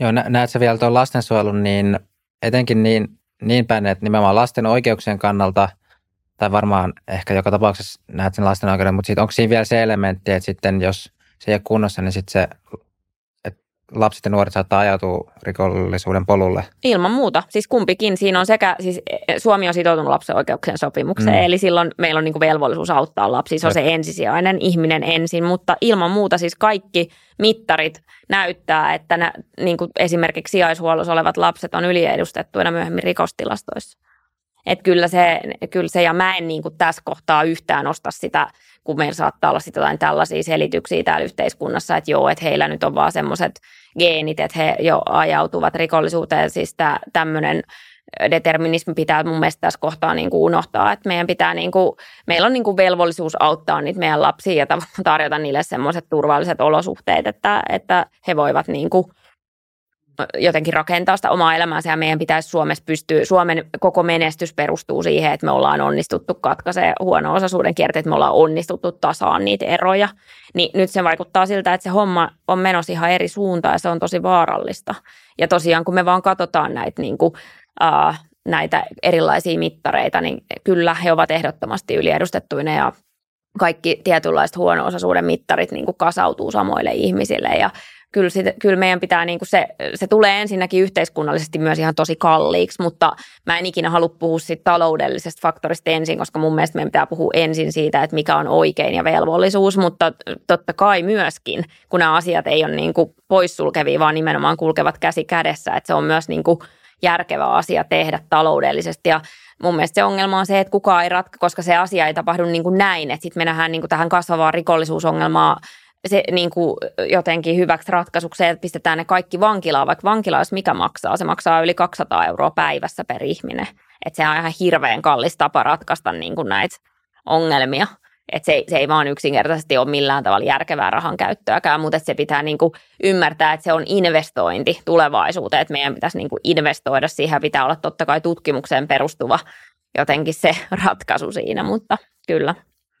Joo, nä- näet sä vielä tuon lastensuojelun niin etenkin niin, niin päin, että nimenomaan lasten oikeuksien kannalta, tai varmaan ehkä joka tapauksessa näet sen lasten oikeuden, mutta sit onko siinä vielä se elementti, että sitten jos se ei ole kunnossa, niin sitten se lapset ja nuoret saattaa ajautua rikollisuuden polulle? Ilman muuta. Siis kumpikin. Siinä on sekä, siis Suomi on sitoutunut lapsen oikeuksien sopimukseen, mm. eli silloin meillä on niin velvollisuus auttaa lapsia. Se on se ensisijainen ihminen ensin, mutta ilman muuta siis kaikki mittarit näyttää, että nä, niin kuin esimerkiksi sijaishuollossa olevat lapset on yliedustettuina myöhemmin rikostilastoissa. Että kyllä se, kyllä se, ja mä en niin kuin tässä kohtaa yhtään osta sitä, kun meillä saattaa olla sitten jotain tällaisia selityksiä täällä yhteiskunnassa, että joo, että heillä nyt on vaan semmoiset geenit, että he jo ajautuvat rikollisuuteen. Siis tämmöinen determinismi pitää mun mielestä tässä kohtaa niin kuin unohtaa, että meidän pitää niin kuin, meillä on niin kuin velvollisuus auttaa niitä meidän lapsia ja tarjota niille semmoiset turvalliset olosuhteet, että, että he voivat niin kuin jotenkin rakentaa sitä omaa elämäänsä ja meidän pitäisi Suomessa pystyä, Suomen koko menestys perustuu siihen, että me ollaan onnistuttu katkaisee huono-osaisuuden kierteet, että me ollaan onnistuttu tasaan niitä eroja. Niin nyt se vaikuttaa siltä, että se homma on menossa ihan eri suuntaan ja se on tosi vaarallista. Ja tosiaan kun me vaan katsotaan näitä, niin kuin, äh, näitä erilaisia mittareita, niin kyllä he ovat ehdottomasti yliedustettuina ja kaikki tietynlaiset huono-osaisuuden mittarit niin kuin kasautuu samoille ihmisille ja kyllä, sit, kyllä meidän pitää, niin kuin se, se tulee ensinnäkin yhteiskunnallisesti myös ihan tosi kalliiksi, mutta mä en ikinä halua puhua siitä taloudellisesta faktorista ensin, koska mun mielestä meidän pitää puhua ensin siitä, että mikä on oikein ja velvollisuus, mutta totta kai myöskin, kun nämä asiat ei ole niin kuin poissulkevia, vaan nimenomaan kulkevat käsi kädessä, että se on myös niin kuin järkevä asia tehdä taloudellisesti. Ja mun mielestä se ongelma on se, että kukaan ei ratka, koska se asia ei tapahdu niin kuin näin, että sitten me nähdään niin kuin tähän kasvavaan rikollisuusongelmaan se niin kuin jotenkin hyväksi ratkaisuksi, että pistetään ne kaikki vankilaan, vaikka vankila, jos mikä maksaa, se maksaa yli 200 euroa päivässä per ihminen. Että se on ihan hirveän kallis tapa ratkaista niin kuin näitä ongelmia. Että se, se ei vaan yksinkertaisesti ole millään tavalla järkevää rahan käyttöäkään, mutta se pitää niin kuin ymmärtää, että se on investointi tulevaisuuteen, että meidän pitäisi niin kuin investoida siihen, pitää olla totta kai tutkimukseen perustuva jotenkin se ratkaisu siinä, mutta kyllä.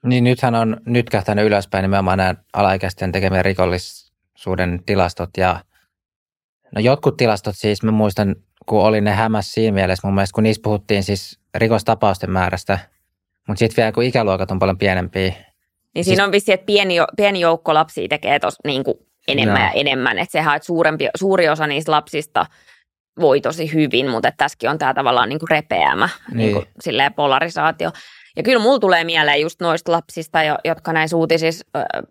Niin nythän on nyt kähtänyt ylöspäin nimenomaan nämä alaikäisten tekemien rikollisuuden tilastot ja no jotkut tilastot siis, mä muistan, kun oli ne hämäs siinä mielessä mun mielestä, kun niissä puhuttiin siis rikostapausten määrästä, mutta sitten vielä kun ikäluokat on paljon pienempiä. Niin siis, siinä on vissi, että pieni, pieni joukko lapsia tekee tos niin kuin enemmän no. ja enemmän, että sehän, että suurempi, suuri osa niistä lapsista voi tosi hyvin, mutta tässäkin on tämä tavallaan niin kuin repeämä niin. Niin kuin, polarisaatio. Ja kyllä mulla tulee mieleen just noista lapsista, jotka näissä uutisissa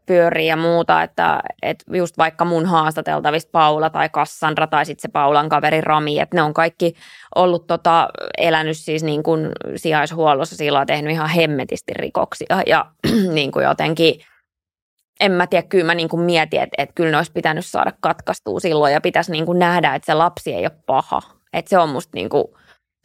pyörii ja muuta, että, että just vaikka mun haastateltavista Paula tai Kassandra tai sitten se Paulan kaveri Rami, että ne on kaikki ollut tota, elänyt siis niin kuin sijaishuollossa, sillä tehnyt ihan hemmetisti rikoksia ja niin kuin jotenkin en mä tiedä, kyllä mä niin kuin mietin, että, että kyllä ne olisi pitänyt saada katkaistua silloin ja pitäisi niin kuin nähdä, että se lapsi ei ole paha. Että se on musta niin kuin,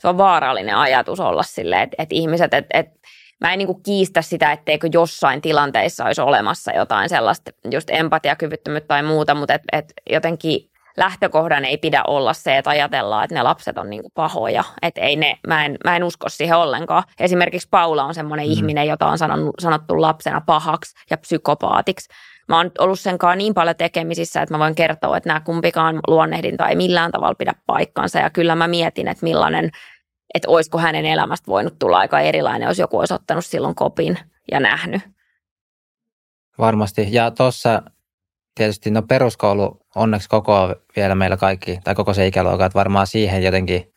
se on vaarallinen ajatus olla silleen, että, että ihmiset, että, että mä en niin kuin kiistä sitä, etteikö jossain tilanteissa olisi olemassa jotain sellaista just empatiakyvyttömyyttä tai muuta, mutta et, et jotenkin lähtökohdan ei pidä olla se, että ajatellaan, että ne lapset on niin kuin pahoja. Että ei ne, mä, en, mä en usko siihen ollenkaan. Esimerkiksi Paula on semmoinen mm. ihminen, jota on sanonut, sanottu lapsena pahaksi ja psykopaatiksi. Mä oon ollut sen kanssa niin paljon tekemisissä, että mä voin kertoa, että nämä kumpikaan luonnehdinta ei millään tavalla pidä paikkansa. Ja kyllä mä mietin, että millainen että olisiko hänen elämästä voinut tulla aika erilainen, jos joku olisi ottanut silloin kopin ja nähnyt. Varmasti. Ja tuossa tietysti no peruskoulu onneksi koko vielä meillä kaikki, tai koko se ikäluokka, että varmaan siihen jotenkin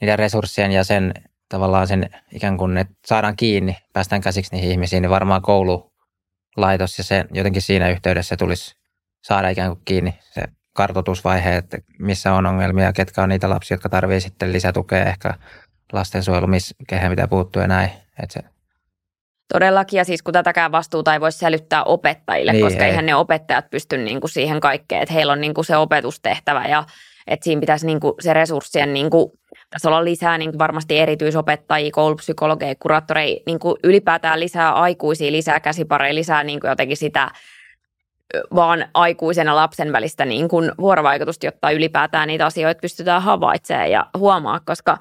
niiden resurssien ja sen tavallaan sen ikään kuin, että saadaan kiinni, päästään käsiksi niihin ihmisiin, niin varmaan koululaitos ja se jotenkin siinä yhteydessä tulisi saada ikään kuin kiinni se kartoitusvaihe, että missä on ongelmia, ketkä on niitä lapsia, jotka tarvitsevat sitten lisätukea, ehkä lastensuojelu, missä, kehen pitää puuttua ja näin. Että se. Todellakin, ja siis kun tätäkään vastuuta ei voi sälyttää opettajille, niin, koska ei. eihän ne opettajat pysty niin kuin siihen kaikkeen, että heillä on niin kuin se opetustehtävä ja että siinä pitäisi niin kuin se resurssien niin kuin, tässä olla lisää niin kuin varmasti erityisopettajia, koulupsykologeja, kuraattoreja, niin kuin ylipäätään lisää aikuisia, lisää käsipareja, lisää niin kuin jotenkin sitä vaan aikuisen ja lapsen välistä niin kuin vuorovaikutusta, jotta ylipäätään niitä asioita pystytään havaitsemaan ja huomaa, koska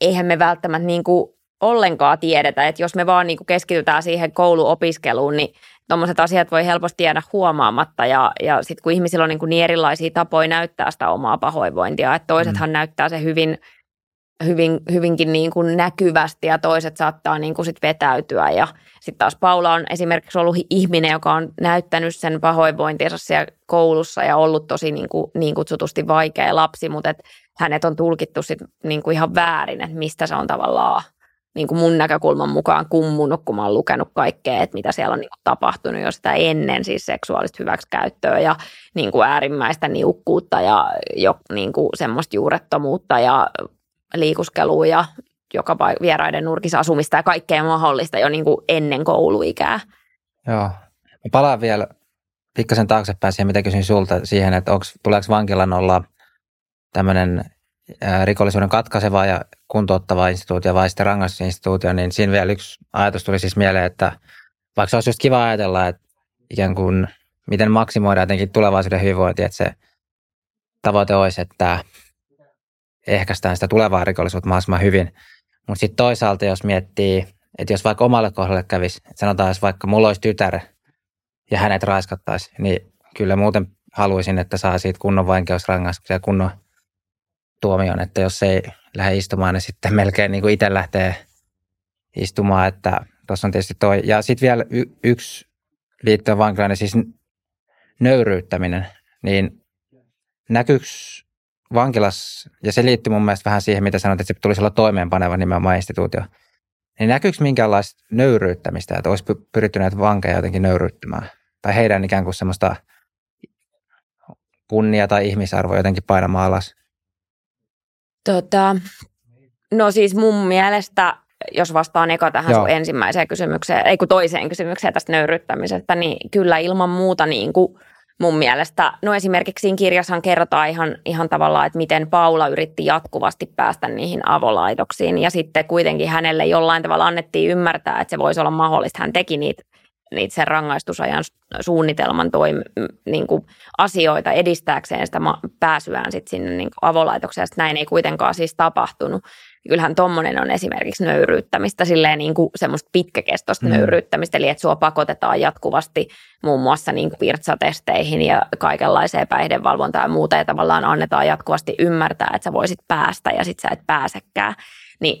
eihän me välttämättä niin kuin ollenkaan tiedetä, että jos me vaan niin kuin keskitytään siihen kouluopiskeluun, niin tuommoiset asiat voi helposti jäädä huomaamatta ja, ja sitten kun ihmisillä on niin, kuin niin erilaisia tapoja näyttää sitä omaa pahoinvointia, että toisethan mm. näyttää se hyvin, hyvin, hyvinkin niin kuin näkyvästi ja toiset saattaa niin kuin sit vetäytyä. Ja sitten taas Paula on esimerkiksi ollut ihminen, joka on näyttänyt sen pahoinvointinsa siellä koulussa ja ollut tosi niin, kuin, niin kutsutusti vaikea lapsi, mutta et hänet on tulkittu sit niin kuin ihan väärin, että mistä se on tavallaan niin kuin mun näkökulman mukaan kummunut, kun mä oon lukenut kaikkea, että mitä siellä on niin kuin tapahtunut jo sitä ennen, siis seksuaalista hyväksikäyttöä ja niin kuin äärimmäistä niukkuutta ja jo, niin kuin semmoista juurettomuutta ja liikuskelua ja joka vieraiden nurkissa asumista ja kaikkea mahdollista jo niin kuin ennen kouluikää. Joo. Mä palaan vielä pikkasen taaksepäin siihen, mitä kysyin sulta siihen, että onko, tuleeko vankilan olla tämmöinen rikollisuuden katkaiseva ja kuntouttava instituutio vai sitten rangaistusinstituutio, niin siinä vielä yksi ajatus tuli siis mieleen, että vaikka se olisi just kiva ajatella, että ikään kuin miten maksimoidaan jotenkin tulevaisuuden hyvinvointi, että se tavoite olisi, että ehkäistään sitä tulevaa rikollisuutta mahdollisimman hyvin, mutta sitten toisaalta, jos miettii, että jos vaikka omalle kohdalle kävisi, sanotaan, jos vaikka mulla olisi tytär ja hänet raiskattaisi, niin kyllä muuten haluaisin, että saa siitä kunnon vankeusrangaistuksen ja kunnon tuomion, että jos ei lähde istumaan, niin sitten melkein niin kuin itse lähtee istumaan, että Tuossa on tietysti toi. Ja sitten vielä y- yksi liittyen vankilaan, niin siis nöyryyttäminen. Niin näkyykö vankilas, ja se liittyy mun mielestä vähän siihen, mitä sanoit, että se tulisi olla toimeenpaneva nimenomaan instituutio. Niin näkyykö minkäänlaista nöyryyttämistä, että olisi pyritty näitä vankeja jotenkin nöyryyttämään? Tai heidän ikään kuin semmoista kunnia tai ihmisarvoa jotenkin painamaan alas? Tota, no siis mun mielestä, jos vastaan eka tähän sun ensimmäiseen kysymykseen, ei kun toiseen kysymykseen tästä nöyryttämisestä, niin kyllä ilman muuta niin kuin mun mielestä. No esimerkiksi siinä kirjassahan kerrotaan ihan, ihan tavallaan, että miten Paula yritti jatkuvasti päästä niihin avolaitoksiin ja sitten kuitenkin hänelle jollain tavalla annettiin ymmärtää, että se voisi olla mahdollista. Hän teki niitä niitä sen rangaistusajan suunnitelman toim, niin kuin asioita edistääkseen sitä pääsyään sit sinne niin kuin avolaitokseen. Sitten näin ei kuitenkaan siis tapahtunut. Kyllähän tuommoinen on esimerkiksi nöyryyttämistä, silleen niin kuin semmoista pitkäkestoista mm. nöyryyttämistä, eli että sua pakotetaan jatkuvasti muun muassa niin kuin virtsatesteihin ja kaikenlaiseen päihdevalvontaan ja muuta, ja tavallaan annetaan jatkuvasti ymmärtää, että sä voisit päästä ja sitten sä et pääsekään. Niin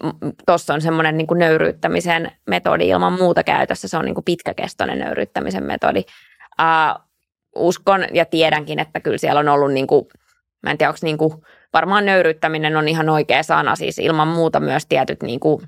tuossa on semmoinen niin nöyryyttämisen metodi ilman muuta käytössä. Se on niin kuin pitkäkestoinen nöyryyttämisen metodi. Uh, uskon ja tiedänkin, että kyllä siellä on ollut, niin kuin, mä en tiedä, onko niin kuin, varmaan nöyryyttäminen on ihan oikea sana, siis ilman muuta myös tietyt, niin kuin,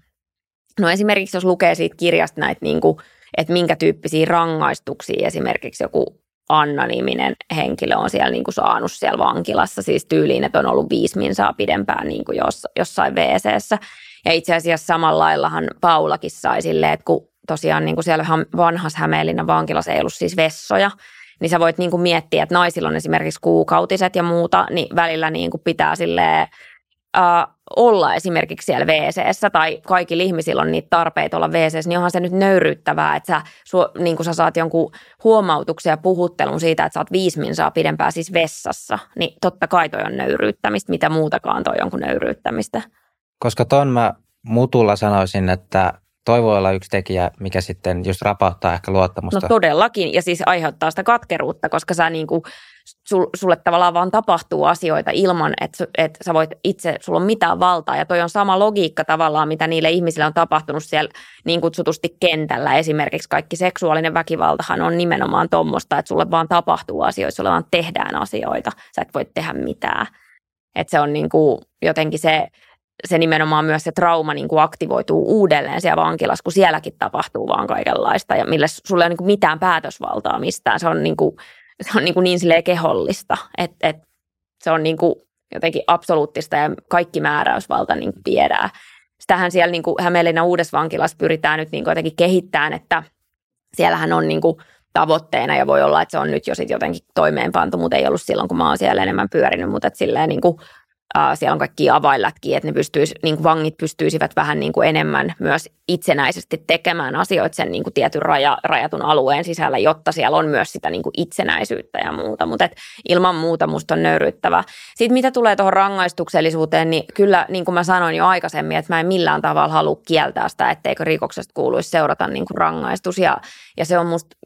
no esimerkiksi jos lukee siitä kirjasta näitä, niin kuin, että minkä tyyppisiä rangaistuksia esimerkiksi joku Anna-niminen henkilö on siellä niin kuin saanut siellä vankilassa, siis tyyliin, että on ollut viisi minsaa pidempään niin kuin jos, jossain wc Ja itse asiassa samalla laillahan Paulakin sai silleen, että kun tosiaan niin kuin siellä vanhassa Hämeenlinnan vankilassa ei ollut siis vessoja, niin sä voit niin kuin miettiä, että naisilla on esimerkiksi kuukautiset ja muuta, niin välillä niin kuin pitää silleen uh, olla esimerkiksi siellä wc tai kaikilla ihmisillä on niitä tarpeita olla wc niin onhan se nyt nöyryyttävää, että sä, su, niin kun sä saat jonkun huomautuksen ja puhuttelun siitä, että sä oot viisi minsaa pidempään siis vessassa, niin totta kai toi on nöyryyttämistä, mitä muutakaan toi on kuin nöyryyttämistä. Koska ton mä mutulla sanoisin, että toi voi olla yksi tekijä, mikä sitten just rapauttaa ehkä luottamusta. No todellakin, ja siis aiheuttaa sitä katkeruutta, koska sä niin kuin, sul, sulle tavallaan vaan tapahtuu asioita ilman, että, että sä voit itse, sulla on mitään valtaa. Ja toi on sama logiikka tavallaan, mitä niille ihmisille on tapahtunut siellä niin kutsutusti kentällä. Esimerkiksi kaikki seksuaalinen väkivaltahan on nimenomaan tuommoista, että sulle vaan tapahtuu asioita, sulle vaan tehdään asioita. Sä et voi tehdä mitään. Että se on niin kuin jotenkin se se nimenomaan myös se trauma niin kuin aktivoituu uudelleen siellä vankilassa, kun sielläkin tapahtuu vaan kaikenlaista ja millä sulla ei ole niin mitään päätösvaltaa mistään. Se on niin, kuin, se on niin, kuin niin silleen kehollista, että, että se on niin kuin jotenkin absoluuttista ja kaikki määräysvalta niin kuin viedään. Sitähän siellä niin kuin Hämeenlinnan uudessa vankilassa pyritään nyt niin kuin jotenkin kehittämään, että siellähän on niin kuin tavoitteena ja voi olla, että se on nyt jo sitten jotenkin toimeenpantu, mutta ei ollut silloin, kun mä oon siellä enemmän pyörinyt, mutta että silleen niin kuin Uh, siellä on kaikki avainlätkiä, että ne pystyis, niin kuin vangit pystyisivät vähän niin kuin enemmän myös itsenäisesti tekemään asioita sen niin kuin tietyn raja, rajatun alueen sisällä, jotta siellä on myös sitä niin kuin itsenäisyyttä ja muuta. Mutta ilman muuta musta on nöyryttävä. Sitten mitä tulee tuohon rangaistuksellisuuteen, niin kyllä niin kuin mä sanoin jo aikaisemmin, että mä en millään tavalla halua kieltää sitä, etteikö rikoksesta kuuluisi seurata niin kuin rangaistus. Ja, ja se on musta,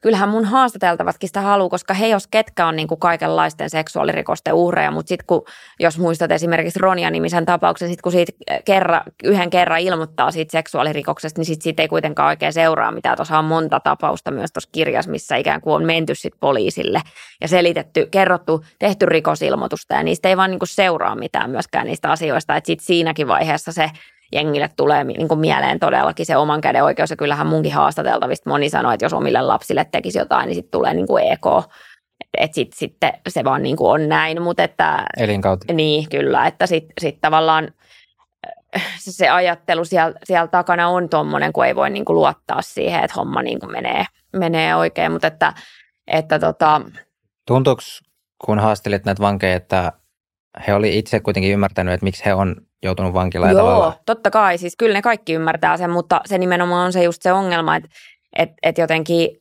kyllähän mun haastateltavatkin sitä haluaa, koska he jos ketkä on niin kuin kaikenlaisten seksuaalirikosten uhreja, mutta sitten kun jos muistat esimerkiksi Ronja-nimisen tapauksen, sit kun siitä kerran, yhden kerran ilmoittaa siitä seksuaalirikoksesta, niin sit siitä ei kuitenkaan oikein seuraa mitään. Tuossa on monta tapausta myös tuossa kirjassa, missä ikään kuin on menty sit poliisille ja selitetty, kerrottu, tehty rikosilmoitusta ja niistä ei vaan niin kuin seuraa mitään myöskään niistä asioista. Että sitten siinäkin vaiheessa se jengille tulee niin kuin mieleen todellakin se oman käden oikeus. Ja kyllähän munkin haastateltavista moni sanoi, että jos omille lapsille tekisi jotain, niin sitten tulee niin kuin EK että sitten sit se vaan niin kuin on näin, mutta että... Elinkautta. Niin, kyllä, että sitten sit tavallaan äh, se ajattelu siellä, siellä takana on tuommoinen, kun ei voi niin kuin luottaa siihen, että homma niin kuin menee, menee oikein, mutta että, että tota... Tuntuuko, kun haastelit näitä vankeja, että he oli itse kuitenkin ymmärtänyt, että miksi he on joutunut vankilaan Joo, tavalla? totta kai. Siis kyllä ne kaikki ymmärtää sen, mutta se nimenomaan on se just se ongelma, että, että, että jotenkin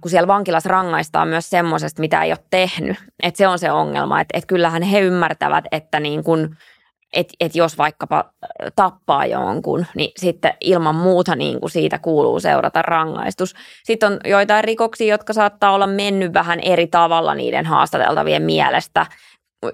kun siellä vankilassa rangaistaan myös semmoisesta, mitä ei ole tehnyt. Että se on se ongelma, että, että kyllähän he ymmärtävät, että niin kun, et, et jos vaikkapa tappaa jonkun, niin sitten ilman muuta niin kuin siitä kuuluu seurata rangaistus. Sitten on joitain rikoksia, jotka saattaa olla mennyt vähän eri tavalla niiden haastateltavien mielestä.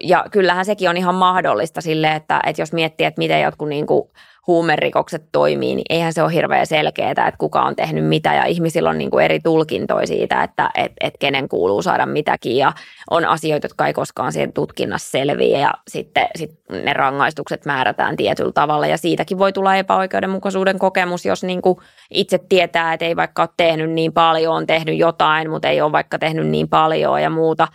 Ja kyllähän sekin on ihan mahdollista sille, että, että jos miettii, että miten jotkut niin kuin huumerikokset toimii, niin eihän se ole hirveän selkeää, että kuka on tehnyt mitä. Ja ihmisillä on niin kuin eri tulkintoja siitä, että et, et kenen kuuluu saada mitäkin. Ja on asioita, jotka ei koskaan siihen tutkinnassa selviä. Ja sitten sit ne rangaistukset määrätään tietyllä tavalla. Ja siitäkin voi tulla epäoikeudenmukaisuuden kokemus, jos niin kuin itse tietää, että ei vaikka ole tehnyt niin paljon, on tehnyt jotain, mutta ei ole vaikka tehnyt niin paljon ja muuta.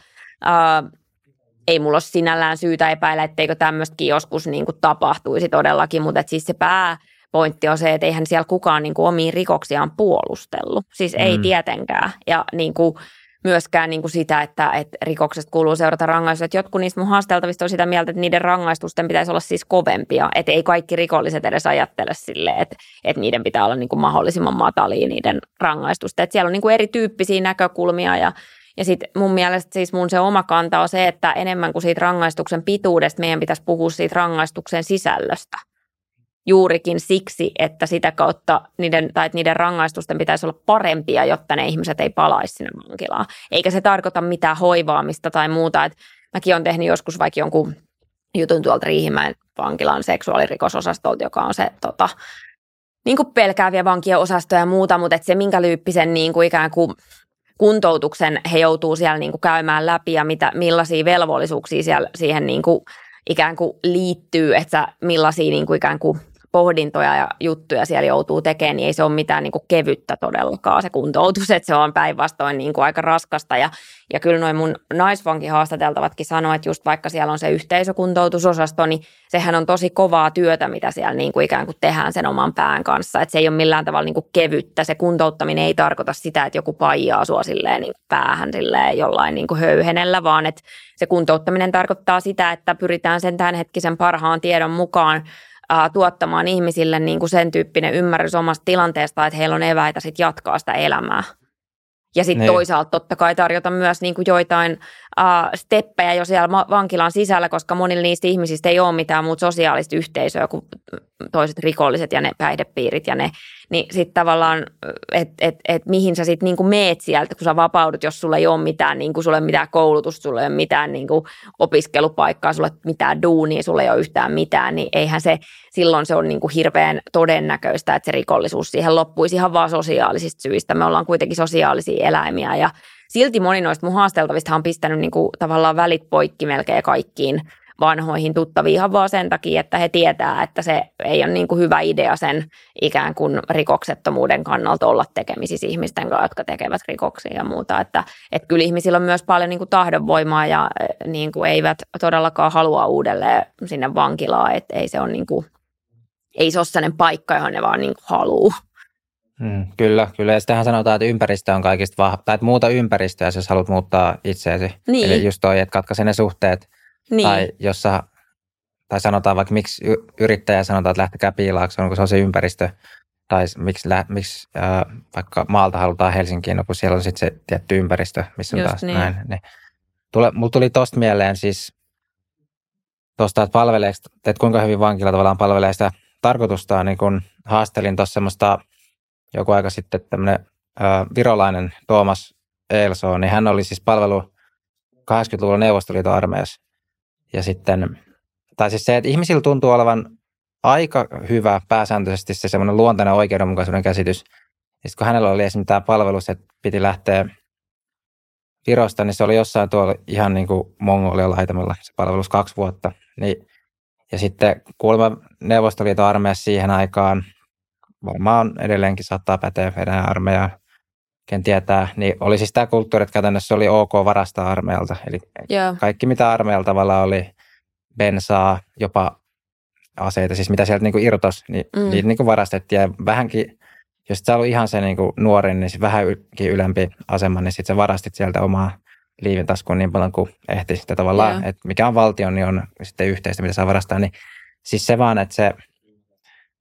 Ei mulla ole sinällään syytä epäillä, etteikö tämmöistäkin joskus niin kuin tapahtuisi todellakin, mutta et siis se pääpointti on se, että eihän siellä kukaan niin kuin omiin rikoksiaan puolustellut. Siis ei mm. tietenkään. Ja niin kuin myöskään niin kuin sitä, että, että rikoksesta kuuluu seurata rangaistus. Että jotkut niistä mun haasteltavista on sitä mieltä, että niiden rangaistusten pitäisi olla siis kovempia. Että ei kaikki rikolliset edes ajattele silleen, että, että niiden pitää olla niin kuin mahdollisimman matalia niiden rangaistusta. Että siellä on niin kuin erityyppisiä näkökulmia ja ja sitten mun mielestä siis mun se oma kanta on se, että enemmän kuin siitä rangaistuksen pituudesta meidän pitäisi puhua siitä rangaistuksen sisällöstä. Juurikin siksi, että sitä kautta niiden, tai että niiden rangaistusten pitäisi olla parempia, jotta ne ihmiset ei palaisi sinne vankilaan. Eikä se tarkoita mitään hoivaamista tai muuta. Et mäkin olen tehnyt joskus vaikka jonkun jutun tuolta Riihimäen vankilan seksuaalirikososastolta, joka on se tota, niin kuin pelkääviä vankien osastoja ja muuta, mutta se minkä lyyppisen niin kuin ikään kuin kuntoutuksen he joutuu siellä niin kuin käymään läpi ja mitä, millaisia velvollisuuksia siellä siihen niin kuin ikään kuin liittyy, että millaisia niin kuin ikään kuin pohdintoja ja juttuja siellä joutuu tekemään, niin ei se ole mitään niin kuin kevyttä todellakaan se kuntoutus, että se on päinvastoin niin kuin aika raskasta. Ja, ja kyllä noin mun naisvankin haastateltavatkin sanoo, että just vaikka siellä on se yhteisökuntoutusosasto, niin sehän on tosi kovaa työtä, mitä siellä niin kuin ikään kuin tehdään sen oman pään kanssa. Että se ei ole millään tavalla niin kuin kevyttä. Se kuntouttaminen ei tarkoita sitä, että joku paijaa sua silleen niin päähän silleen jollain niin kuin höyhenellä, vaan että se kuntouttaminen tarkoittaa sitä, että pyritään sen tämänhetkisen parhaan tiedon mukaan tuottamaan ihmisille niin kuin sen tyyppinen ymmärrys omasta tilanteesta, että heillä on eväitä sit jatkaa sitä elämää. Ja sitten niin. toisaalta totta kai tarjota myös niin kuin joitain uh, steppejä jo siellä vankilan sisällä, koska monilla niistä ihmisistä ei ole mitään muuta sosiaalista yhteisöä kuin toiset rikolliset ja ne päihdepiirit ja ne, niin sitten tavallaan, että et, et, mihin sä sitten niinku meet sieltä, kun sä vapaudut, jos sulla ei ole mitään, niinku, sulla ei ole mitään koulutusta, sulla ei ole mitään niinku, opiskelupaikkaa, sulla ei mitään duunia, sulla ei ole yhtään mitään, niin eihän se, silloin se on niinku hirveän todennäköistä, että se rikollisuus siihen loppuisi ihan vaan sosiaalisista syistä. Me ollaan kuitenkin sosiaalisia eläimiä ja silti moni noista mun haasteltavista on pistänyt niinku, tavallaan välit poikki melkein kaikkiin – vanhoihin tuttaviin ihan vaan sen takia, että he tietää, että se ei ole niin kuin hyvä idea sen ikään kuin rikoksettomuuden kannalta olla tekemisissä ihmisten kanssa, jotka tekevät rikoksia ja muuta. Että, että kyllä ihmisillä on myös paljon niin kuin tahdonvoimaa ja eh, niin kuin eivät todellakaan halua uudelleen sinne vankilaan, että ei se ole, niin kuin, ei se ole sellainen paikka, johon ne vaan niin kuin haluaa. Hmm, kyllä, kyllä. Ja sitähän sanotaan, että ympäristö on kaikista vahva, tai että muuta ympäristöä, jos haluat muuttaa itseäsi. Niin. Eli just toi, että katkaise ne suhteet niin. Tai jossa, tai sanotaan vaikka miksi yrittäjä sanotaan, että lähtekää piilaaksoon, kun se on se ympäristö, tai miksi, lä, miksi äh, vaikka maalta halutaan Helsinkiin, no kun siellä on sitten se tietty ympäristö, missä on taas niin. näin. Niin. Tule, mulla tuli tosta mieleen siis tuosta, että palveleeko, että kuinka hyvin vankila tavallaan palvelee sitä tarkoitustaan, niin kun haastelin tuossa semmoista joku aika sitten tämmöinen äh, virolainen Tuomas Eelso, niin hän oli siis palvelu 80-luvulla Neuvostoliiton armeijassa. Ja sitten, tai siis se, että ihmisillä tuntuu olevan aika hyvä pääsääntöisesti se semmoinen luontainen oikeudenmukaisuuden käsitys. Ja sitten kun hänellä oli esimerkiksi tämä palvelus, että piti lähteä Virosta, niin se oli jossain tuolla ihan niin kuin Mongolian laitamalla se palvelus kaksi vuotta. Niin, ja sitten kuulemma Neuvostoliiton armeijassa siihen aikaan, varmaan edelleenkin saattaa päteä Venäjän armeijaa, ken tietää, niin oli siis tämä kulttuuri, että käytännössä oli ok varastaa armeijalta. Eli yeah. kaikki mitä armeijalla tavallaan oli, bensaa, jopa aseita, siis mitä sieltä niinku irtos, niin mm. niitä niinku varastettiin. Ja vähänkin, jos sä ollut ihan se niinku nuorin, niin vähänkin ylempi asema, niin sitten sä varastit sieltä omaa liivin taskuun niin paljon kuin ehti sitten tavallaan, yeah. että mikä on valtion, niin on sitten yhteistä, mitä saa varastaa. Niin siis se vaan, että se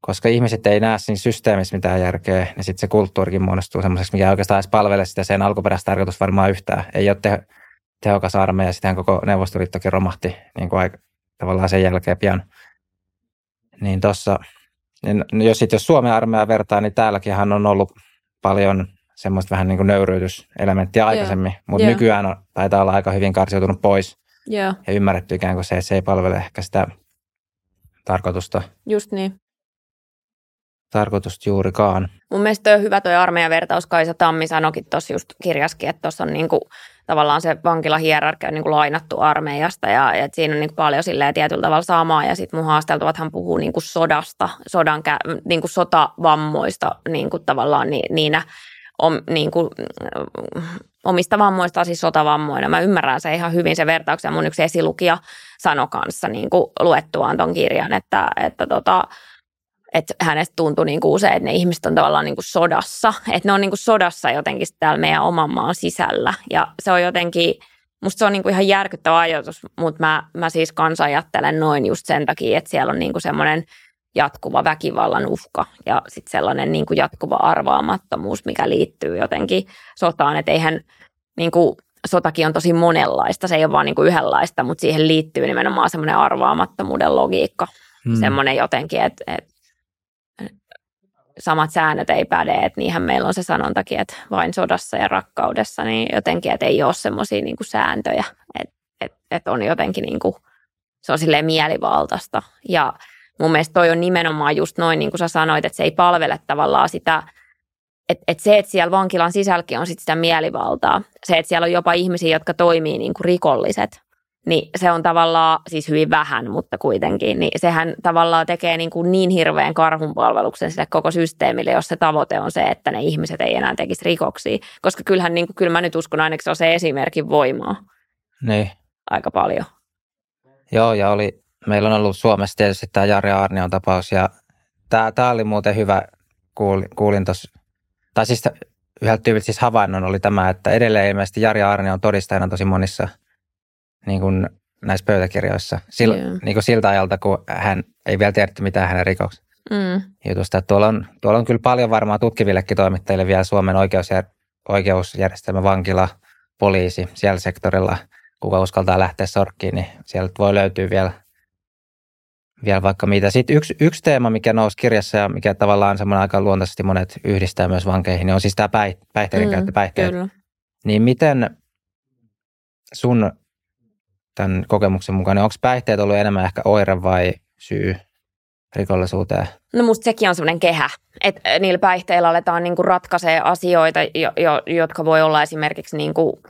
koska ihmiset ei näe siinä systeemissä mitään järkeä, niin sitten se kulttuurikin muodostuu semmoiseksi, mikä oikeastaan edes palvele sitä sen alkuperäistä tarkoitus varmaan yhtään. Ei ole te- tehokas armeija, sitähän koko Neuvostoliittokin romahti niin kuin aika, tavallaan sen jälkeen pian. Niin tuossa, niin jos, sit jos Suomen armeija vertaa, niin täälläkin on ollut paljon semmoista vähän niin kuin nöyryytyselementtiä aikaisemmin, yeah. mutta yeah. nykyään on, taitaa olla aika hyvin karsiutunut pois. Joo. ja ymmärretty ikään kuin se, että se ei palvele ehkä sitä tarkoitusta, Just niin. Tarkoitusta juurikaan. Mun mielestä on hyvä toi armeijan vertaus. Kaisa Tammi sanoikin tuossa just kirjaskin, että tuossa on niinku, tavallaan se vankilahierarkia niinku lainattu armeijasta ja, ja siinä on niinku paljon silleen tietyllä tavalla samaa ja sitten mun haasteltavathan puhuu niinku sodasta, sodan niinku sotavammoista niinku tavallaan ni, niinä om, niinku, omista vammoista, siis sotavammoina. Mä ymmärrän se ihan hyvin se vertauksen. Mun yksi esilukija sanoi kanssa niinku luettuaan ton kirjan, että, että tota, että hänestä tuntui niin kuin usein, että ne ihmiset on tavallaan niin kuin sodassa. Että ne on niin kuin sodassa jotenkin täällä meidän oman maan sisällä. Ja se on jotenkin, musta se on niin kuin ihan järkyttävä ajatus, mutta mä, mä siis kanssa ajattelen noin just sen takia, että siellä on niin kuin semmoinen jatkuva väkivallan uhka ja sitten sellainen niin kuin jatkuva arvaamattomuus, mikä liittyy jotenkin sotaan. Että eihän niin kuin, sotakin on tosi monenlaista, se ei ole vaan niin kuin yhdenlaista, mutta siihen liittyy nimenomaan semmoinen arvaamattomuuden logiikka. Hmm. Semmoinen jotenkin, että, että samat säännöt ei päde, että niinhän meillä on se sanontakin, että vain sodassa ja rakkaudessa, niin jotenkin, että ei ole semmoisia niin sääntöjä, että, että, että on jotenkin niin kuin, se on silleen mielivaltaista. Ja mun mielestä toi on nimenomaan just noin, niin kuin sä sanoit, että se ei palvele tavallaan sitä, että, että se, että siellä vankilan sisälläkin on sit sitä mielivaltaa, se, että siellä on jopa ihmisiä, jotka toimii niin kuin rikolliset, niin se on tavallaan, siis hyvin vähän, mutta kuitenkin, niin sehän tavallaan tekee niin, kuin niin hirveän karhunpalveluksen sille koko systeemille, jos se tavoite on se, että ne ihmiset ei enää tekisi rikoksia. Koska kyllähän, niin kuin, kyllä mä nyt uskon ainakin se on se esimerkin voimaa. Niin. Aika paljon. Joo, ja oli, meillä on ollut Suomessa tietysti tämä Jari Arnion tapaus, ja tämä, tämä oli muuten hyvä, kuulin, kuulin tuossa, tai siis yhdeltä tyypiltä siis havainnon oli tämä, että edelleen ilmeisesti Jari Arnion on todistajana tosi monissa – niin kuin näissä pöytäkirjoissa. Sil, yeah. niin kuin siltä ajalta, kun hän ei vielä tiedetty mitään hänen rikoksesta. Mm. Jutusta. Tuolla, on, tuolla on kyllä paljon varmaan tutkivillekin toimittajille vielä Suomen oikeusjär, oikeusjärjestelmä, vankila, poliisi siellä sektorilla. Kuka uskaltaa lähteä sorkkiin, niin sieltä voi löytyä vielä, vielä vaikka mitä. Sitten yksi, yksi teema, mikä nousi kirjassa ja mikä tavallaan semmoinen aika luontaisesti monet yhdistää myös vankeihin, niin on siis tämä päihteiden mm, käyttö, päihteet. Kyllä. Niin miten sun tämän kokemuksen mukaan, niin onko päihteet ollut enemmän ehkä oire vai syy rikollisuuteen? No musta sekin on semmoinen kehä, että niillä päihteillä aletaan niinku ratkaisee asioita, jo, jo, jotka voi olla esimerkiksi niinku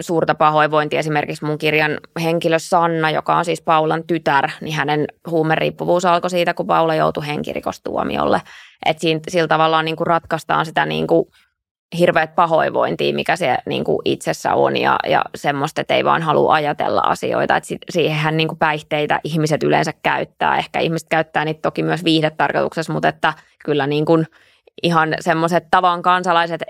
suurta pahoinvointia. Esimerkiksi mun kirjan henkilö Sanna, joka on siis Paulan tytär, niin hänen huumeriippuvuus alkoi siitä, kun Paula joutui henkirikostuomiolle. Että sillä tavalla niin kuin ratkaistaan sitä niin kuin hirveät pahoinvointia, mikä se niin kuin itsessä on ja, ja semmoista, että ei vaan halua ajatella asioita. Että siihenhän niin kuin päihteitä ihmiset yleensä käyttää. Ehkä ihmiset käyttää niitä toki myös viihdetarkoituksessa, mutta että kyllä niin kuin ihan semmoiset tavan kansalaiset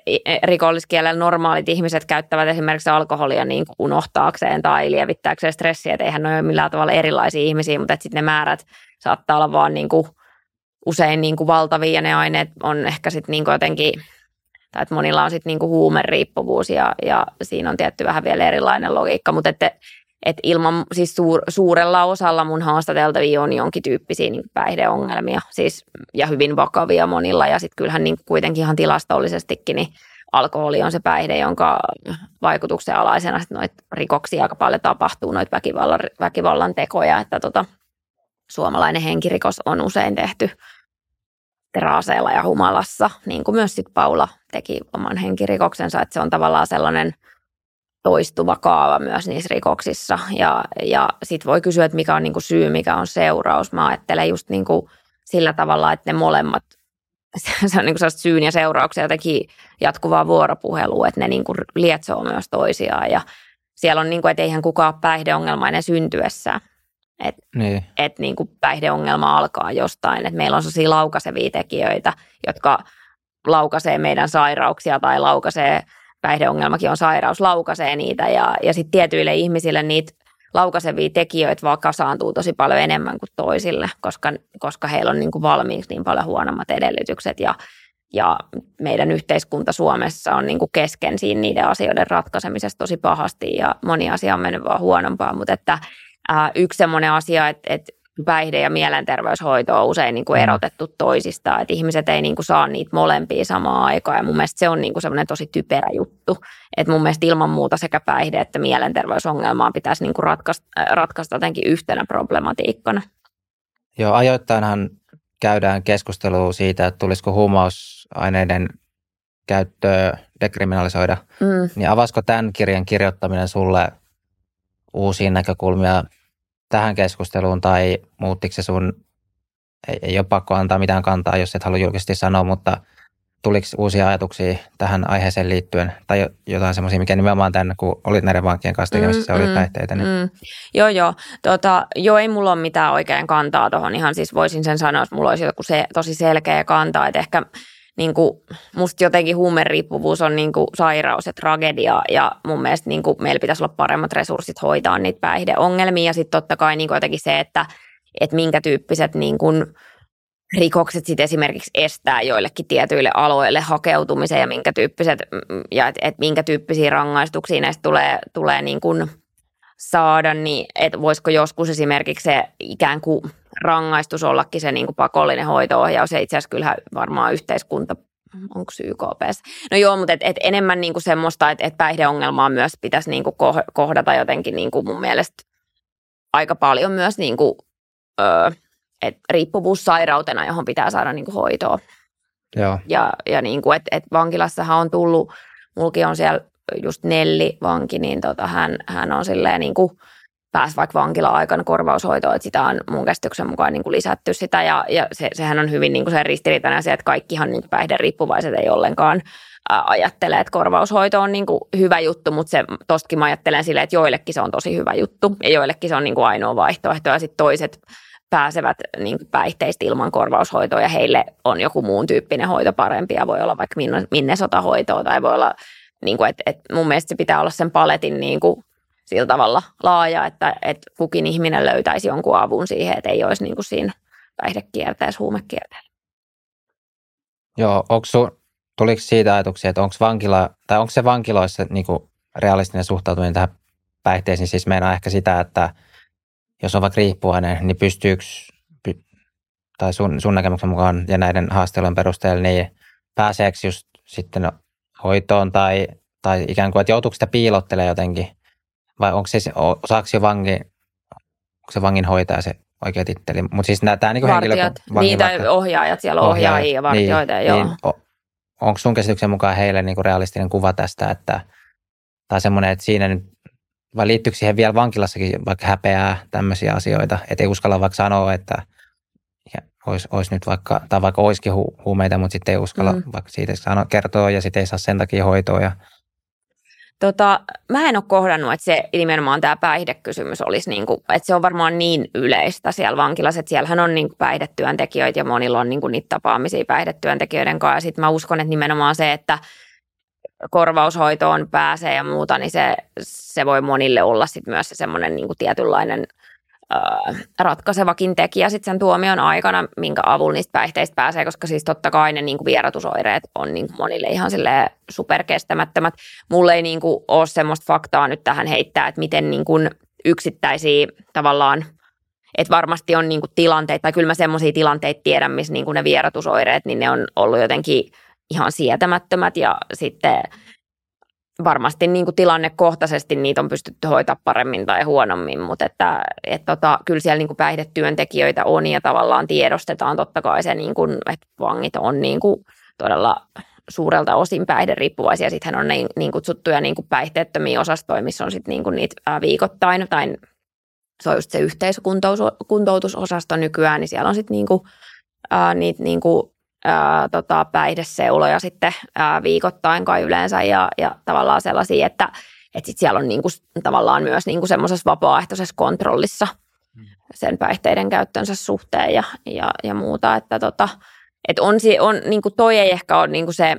rikolliskielellä normaalit ihmiset käyttävät esimerkiksi alkoholia niin kuin unohtaakseen tai lievittääkseen stressiä. Että eihän ne ole millään tavalla erilaisia ihmisiä, mutta sitten ne määrät saattaa olla vaan niin kuin usein niin kuin valtavia ja ne aineet on ehkä sitten niin kuin jotenkin – tai että monilla on sitten niinku huumeriippuvuus ja, ja siinä on tietty vähän vielä erilainen logiikka, mutta että et ilman, siis suur, suurella osalla mun haastateltavia on jonkin tyyppisiä niin päihdeongelmia siis, ja hyvin vakavia monilla ja sitten kyllähän niin kuitenkin ihan tilastollisestikin niin alkoholi on se päihde, jonka vaikutuksen alaisena sit noita rikoksia aika paljon tapahtuu, noita väkivallan, väkivallan tekoja, että tota, suomalainen henkirikos on usein tehty teraaseella ja humalassa, niin kuin myös sit Paula teki oman henkirikoksensa, että se on tavallaan sellainen toistuva kaava myös niissä rikoksissa. Ja, ja sitten voi kysyä, että mikä on niin kuin syy, mikä on seuraus. Mä ajattelen just niin kuin sillä tavalla, että ne molemmat, se on niin kuin syyn ja seurauksia jotenkin jatkuvaa vuoropuhelua, että ne niin kuin lietsoo myös toisiaan. Ja siellä on, niin kuin, että eihän kukaan päihdeongelmainen syntyessään. Että niin. et niin kuin päihdeongelma alkaa jostain. Et meillä on sellaisia laukaisevia tekijöitä, jotka laukaisee meidän sairauksia tai laukaisee, päihdeongelmakin on sairaus, laukaisee niitä. Ja, ja sitten tietyille ihmisille niitä laukaisevia tekijöitä vaan kasaantuu tosi paljon enemmän kuin toisille, koska, koska heillä on niin kuin valmiiksi niin paljon huonommat edellytykset ja, ja meidän yhteiskunta Suomessa on niin kuin kesken siinä niiden asioiden ratkaisemisessa tosi pahasti ja moni asia on mennyt vaan huonompaa, mutta että ää, yksi semmoinen asia, että, että päihde- ja mielenterveyshoito on usein niin kuin mm. erotettu toisistaan, että ihmiset ei niin kuin saa niitä molempia samaan aikaan ja mun mielestä se on niin kuin semmoinen tosi typerä juttu, että mun mielestä ilman muuta sekä päihde- että mielenterveysongelmaa pitäisi niin kuin ratkaista, äh, ratkaista jotenkin yhtenä problematiikkana. Joo, ajoittainhan käydään keskustelua siitä, että tulisiko huumausaineiden käyttöä dekriminalisoida, mm. niin avasko tämän kirjan kirjoittaminen sulle uusia näkökulmia tähän keskusteluun tai muuttiko se sun, ei, ei ole pakko antaa mitään kantaa, jos et halua julkisesti sanoa, mutta tuliko uusia ajatuksia tähän aiheeseen liittyen tai jotain semmoisia, mikä nimenomaan tänne, kun olit näiden vankien kanssa tekemässä, mm, olit mm, päihteitä? Niin... Mm. Joo, joo. Tota, joo, ei mulla ole mitään oikein kantaa tuohon. Ihan siis voisin sen sanoa, että mulla olisi joku se, tosi selkeä kantaa, että ehkä niin kuin, musta jotenkin huumeriippuvuus on niin kuin sairaus ja tragedia ja mun mielestä niin kuin meillä pitäisi olla paremmat resurssit hoitaa niitä päihdeongelmia. Ja sitten totta kai niin kuin jotenkin se, että, että minkä tyyppiset niin kuin rikokset sitten esimerkiksi estää joillekin tietyille aloille hakeutumisen ja minkä tyyppiset ja et, et minkä tyyppisiä rangaistuksia näistä tulee, tulee niin kuin saada, niin että voisiko joskus esimerkiksi se ikään kuin rangaistus ollakin se niin kuin pakollinen hoitoohjaus ja itse asiassa kyllähän varmaan yhteiskunta onko YKP. No joo, mutta et, et enemmän niinku semmoista, että et päihdeongelmaa myös pitäisi niinku kohdata jotenkin niinku mun mielestä aika paljon myös niinku, ö, et riippuvuussairautena, johon pitää saada niinku hoitoa. Joo. Ja, ja niinku, et, et vankilassahan on tullut, mulki on siellä just Nelli vanki, niin tota, hän, hän on silleen niinku, pääsi vaikka vankila-aikana korvaushoitoon, että sitä on mun käsityksen mukaan niin kuin lisätty sitä. Ja, ja se, sehän on hyvin niin kuin se ristiriitainen asia, että kaikkihan niin päihderiippuvaiset ei ollenkaan ajattele, että korvaushoito on niin kuin hyvä juttu, mutta se tostakin mä ajattelen silleen, että joillekin se on tosi hyvä juttu. Ja joillekin se on niin kuin ainoa vaihtoehto. Ja sitten toiset pääsevät niin päihteistä ilman korvaushoitoa ja heille on joku muun tyyppinen hoito parempi. Ja voi olla vaikka minne, minne sotahoitoa tai voi olla, niin kuin, että, että mun mielestä se pitää olla sen paletin niin kuin sillä tavalla laaja, että, että kukin ihminen löytäisi jonkun avun siihen, että ei olisi niin kuin siinä päihdekierteessä, huumekierteessä. Joo, onko sun, tuliko siitä ajatuksia, että onko vankila, tai onko se vankiloissa niin kuin realistinen suhtautuminen tähän päihteisiin, siis meinaa ehkä sitä, että jos on vaikka riippuvainen, niin pystyykö, tai sun, sun näkemyksen mukaan ja näiden haastelujen perusteella, niin pääseekö just sitten hoitoon tai, tai ikään kuin, että joutuuko sitä piilottelemaan jotenkin vai onko se, osaako se vangi, onko se vangin hoitaja se oikea titteli? Mutta siis tämä niin henkilö... Niitä ohjaajat, siellä on ohjaajia ja vartijoita, niin, joo. Niin, onko sun käsityksen mukaan heille niin kuin realistinen kuva tästä, että, tai semmoinen, että siinä nyt, vai liittyykö siihen vielä vankilassakin vaikka häpeää tämmöisiä asioita, että ei uskalla vaikka sanoa, että olisi, olisi nyt vaikka, tai vaikka olisikin hu, huumeita, mutta sitten ei uskalla mm. vaikka siitä sanoa, kertoa ja sitten ei saa sen takia hoitoa ja Tota, mä en ole kohdannut, että se nimenomaan tämä päihdekysymys olisi, niin kuin, että se on varmaan niin yleistä siellä vankilassa, että siellähän on niin kuin päihdetyöntekijöitä ja monilla on niin kuin niitä tapaamisia päihdetyöntekijöiden kanssa. Ja sitten mä uskon, että nimenomaan se, että korvaushoitoon pääsee ja muuta, niin se, se voi monille olla sitten myös se semmoinen niin tietynlainen – ratkaisevakin tekijä sitten sen tuomion aikana, minkä avulla niistä päihteistä pääsee, koska siis totta kai ne niin kuin on niin kuin monille ihan superkestämättömät. Mulle ei niin kuin ole semmoista faktaa nyt tähän heittää, että miten niin kuin yksittäisiä tavallaan että varmasti on niin kuin tilanteita, tai kyllä mä semmoisia tilanteita tiedän, missä niin kuin ne vierotusoireet, niin ne on ollut jotenkin ihan sietämättömät ja sitten varmasti niin kuin tilannekohtaisesti niitä on pystytty hoitaa paremmin tai huonommin, mutta että, et tota, kyllä siellä niin kuin päihdetyöntekijöitä on ja tavallaan tiedostetaan totta kai se, niin kuin, että vangit on niin kuin todella suurelta osin päihderiippuvaisia. Sitten on niin, niin kutsuttuja niin kuin päihteettömiä osastoja, missä on sitten niin kuin niitä viikoittain tai se on just se yhteiskuntoutusosasto nykyään, niin siellä on sitten niin kuin, ää, niitä niin kuin ää, tota, päihdeseuloja sitten ää, viikoittain kai yleensä ja, ja tavallaan sellaisia, että et sit siellä on niinku, tavallaan myös niinku semmoisessa vapaaehtoisessa kontrollissa mm. sen päihteiden käyttönsä suhteen ja, ja, ja muuta, että tota, et on, on, niinku toi ei ehkä ole niinku se,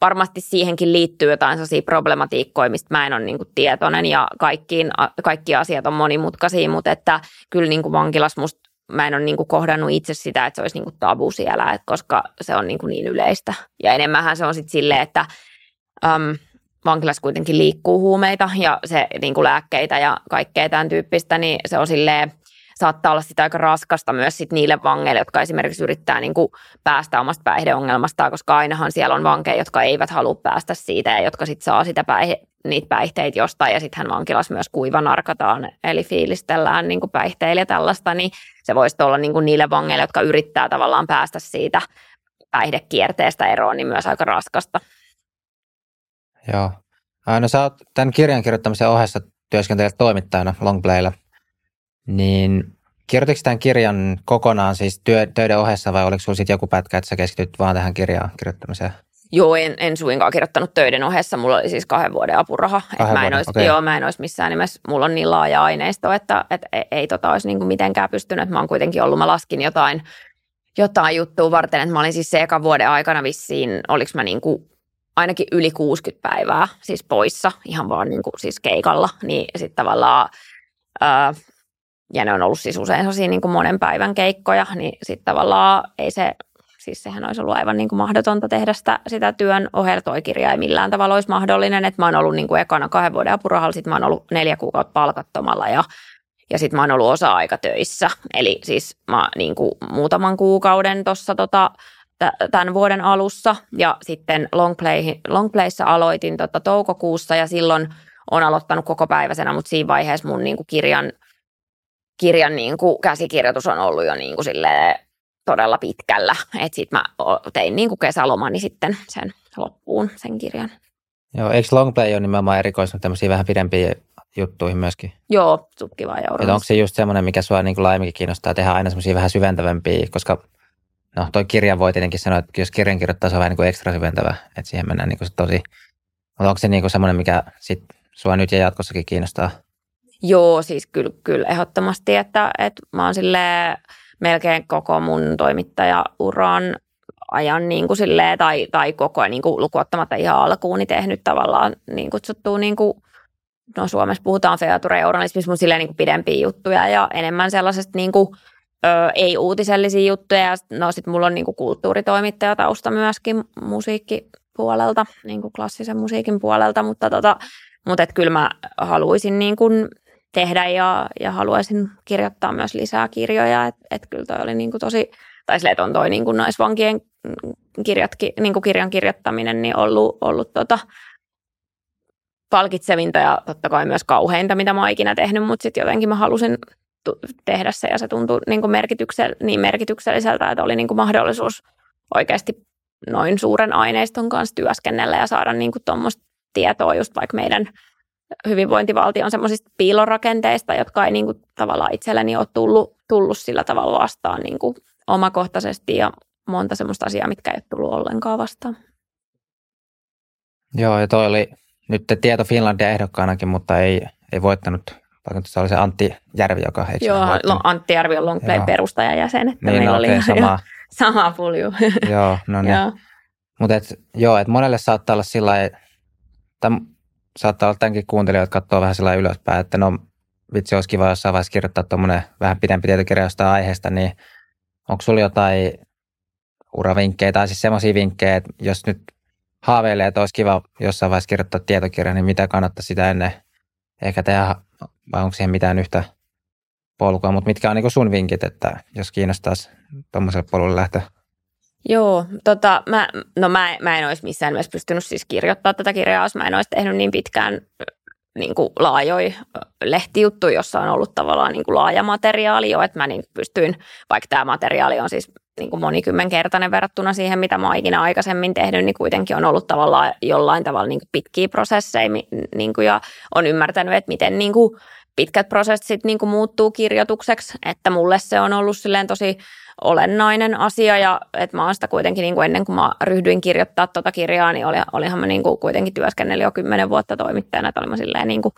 varmasti siihenkin liittyy jotain sellaisia problematiikkoja, mistä mä en ole niinku tietoinen ja kaikkiin, kaikki asiat on monimutkaisia, mutta että kyllä niinku vankilas musta mä en ole niin kuin kohdannut itse sitä, että se olisi niin kuin tabu siellä, että koska se on niin, kuin niin yleistä. Ja enemmänhän se on sitten silleen, että äm, vankilassa kuitenkin liikkuu huumeita ja se niin kuin lääkkeitä ja kaikkea tämän tyyppistä, niin se on silleen, saattaa olla sitä aika raskasta myös sit niille vangeille, jotka esimerkiksi yrittää niin kuin päästä omasta päihdeongelmastaan, koska ainahan siellä on vankeja, jotka eivät halua päästä siitä ja jotka sitten saa sitä päihde, niitä päihteitä jostain ja sittenhän vankilas myös kuivanarkataan, eli fiilistellään niin kuin päihteillä ja tällaista, niin se voisi olla niin kuin niille vangeille, jotka yrittää tavallaan päästä siitä päihdekierteestä eroon, niin myös aika raskasta. Joo. No sä oot tämän kirjan kirjoittamisen ohessa työskentelet toimittajana Longplaylla, niin kirjoititko tämän kirjan kokonaan siis työ, töiden ohessa vai oliko sinulla sitten joku pätkä, että sä keskityt vaan tähän kirjaan kirjoittamiseen? Joo, en, en suinkaan kirjoittanut töiden ohessa. Mulla oli siis kahden vuoden apuraha. Kahden mä, en olisi, okay. joo, mä en olisi missään nimessä, mulla on niin laaja aineisto, että, että ei, ei tota olisi niin kuin mitenkään pystynyt. Mä oon kuitenkin ollut, mä laskin jotain, jotain juttua varten, että mä olin siis se ekan vuoden aikana vissiin, oliko mä niin kuin ainakin yli 60 päivää siis poissa, ihan vaan niin kuin siis keikalla, niin sitten tavallaan, ää, ja ne on ollut siis usein sellaisia niin kuin monen päivän keikkoja, niin sitten tavallaan ei se, siis sehän olisi ollut aivan niin kuin mahdotonta tehdä sitä, sitä työn ohella, toi kirja ei millään tavalla olisi mahdollinen, että mä oon ollut niin kuin ekana kahden vuoden apurahalla, sitten mä oon ollut neljä kuukautta palkattomalla ja ja sitten mä oon ollut osa-aikatöissä, eli siis mä niin kuin muutaman kuukauden tuossa tota, tämän vuoden alussa ja sitten Longplay, Longplayssa aloitin tota toukokuussa ja silloin on aloittanut koko päiväisenä, mutta siinä vaiheessa mun niin kuin kirjan, kirjan niin kuin käsikirjoitus on ollut jo niin kuin todella pitkällä. Että sitten mä tein niin kuin kesälomani sitten sen loppuun, sen kirjan. Joo, eikö Longplay ole nimenomaan erikoistunut tämmöisiä vähän pidempiä juttuihin myöskin? Joo, tutkiva ja Onko se just semmoinen, mikä sua niin laajemminkin kiinnostaa tehdä aina semmoisia vähän syventävämpiä, koska no toi kirja voi tietenkin sanoa, että jos kirjan kirjoittaa, se on vähän niin kuin ekstra syventävä, että siihen mennään niin kuin se tosi, mutta onko se niin kuin semmoinen, mikä sit sua nyt ja jatkossakin kiinnostaa? Joo, siis kyllä, kyllä ehdottomasti, että, että mä oon melkein koko mun toimittajauran ajan niin kuin silleen, tai, tai koko ajan niin kuin lukuottamatta ihan alkuun, niin tehnyt tavallaan niin kutsuttua, niin kuin, no Suomessa puhutaan feature-journalismissa, mutta silleen niin kuin pidempiä juttuja ja enemmän sellaisesta niin kuin, ö, ei-uutisellisia juttuja. Ja no sit mulla on niinku kulttuuritoimittajatausta myöskin musiikkipuolelta, niinku klassisen musiikin puolelta, mutta tota, mutta kyllä mä haluaisin niin kuin tehdä ja, ja haluaisin kirjoittaa myös lisää kirjoja, että et kyllä toi oli niin kuin tosi, tai sille, että on toi niin kuin naisvankien kirjatki, niin kuin kirjan kirjoittaminen niin ollut, ollut tota, palkitsevinta ja totta kai myös kauheinta, mitä mä oon ikinä tehnyt, mutta sitten jotenkin mä halusin tehdä se ja se tuntui niin, kuin merkityksell- niin merkitykselliseltä, että oli niin kuin mahdollisuus oikeasti noin suuren aineiston kanssa työskennellä ja saada niin tuommoista tietoa just vaikka meidän hyvinvointivaltion semmoisista piilorakenteista, jotka ei niin kuin tavallaan itselleni ole tullut, tullut sillä tavalla vastaan niin kuin omakohtaisesti ja monta semmoista asiaa, mitkä ei ole tullut ollenkaan vastaan. Joo, ja toi oli nyt Tieto Finlandia ehdokkaanakin, mutta ei, ei voittanut se oli se Antti Järvi, joka eikö Joo, no, Antti Järvi on Longplay perustajajäsen, että niin, meillä no, oli okay, sama. sama pulju. joo, no niin. Mutta et, joo, että monelle saattaa olla sillä tai saattaa olla tämänkin kuuntelijoita, jotka katsoo vähän sillä ylöspäin, että no vitsi, olisi kiva jossain vaiheessa kirjoittaa tuommoinen vähän pidempi tietokirja jostain aiheesta, niin onko sulla jotain uravinkkejä tai siis semmoisia vinkkejä, että jos nyt haaveilee, että olisi kiva jossain vaiheessa kirjoittaa tietokirja, niin mitä kannattaa sitä ennen ehkä tehdä vai onko siihen mitään yhtä polkua, mutta mitkä on niin sun vinkit, että jos kiinnostaisi tuommoiselle polulle lähteä? Joo, tota, mä, no mä, mä en olisi missään nimessä pystynyt siis kirjoittamaan tätä kirjaa, jos mä en olisi tehnyt niin pitkään niin kuin laajoi lehtijuttu, jossa on ollut tavallaan niin kuin laaja materiaali jo, että mä niin pystyin, vaikka tämä materiaali on siis niin kuin monikymmenkertainen verrattuna siihen, mitä mä oon ikinä aikaisemmin tehnyt, niin kuitenkin on ollut tavallaan jollain tavalla niin kuin pitkiä prosesseja niin kuin, ja on ymmärtänyt, että miten niin kuin pitkät prosessit niin kuin muuttuu kirjoitukseksi, että mulle se on ollut silleen tosi olennainen asia ja että mä oon sitä kuitenkin niin kuin ennen kuin mä ryhdyin kirjoittaa tuota kirjaa, niin oli, olihan mä niin kuin kuitenkin työskennellyt jo kymmenen vuotta toimittajana, että olin mä silleen niin kuin,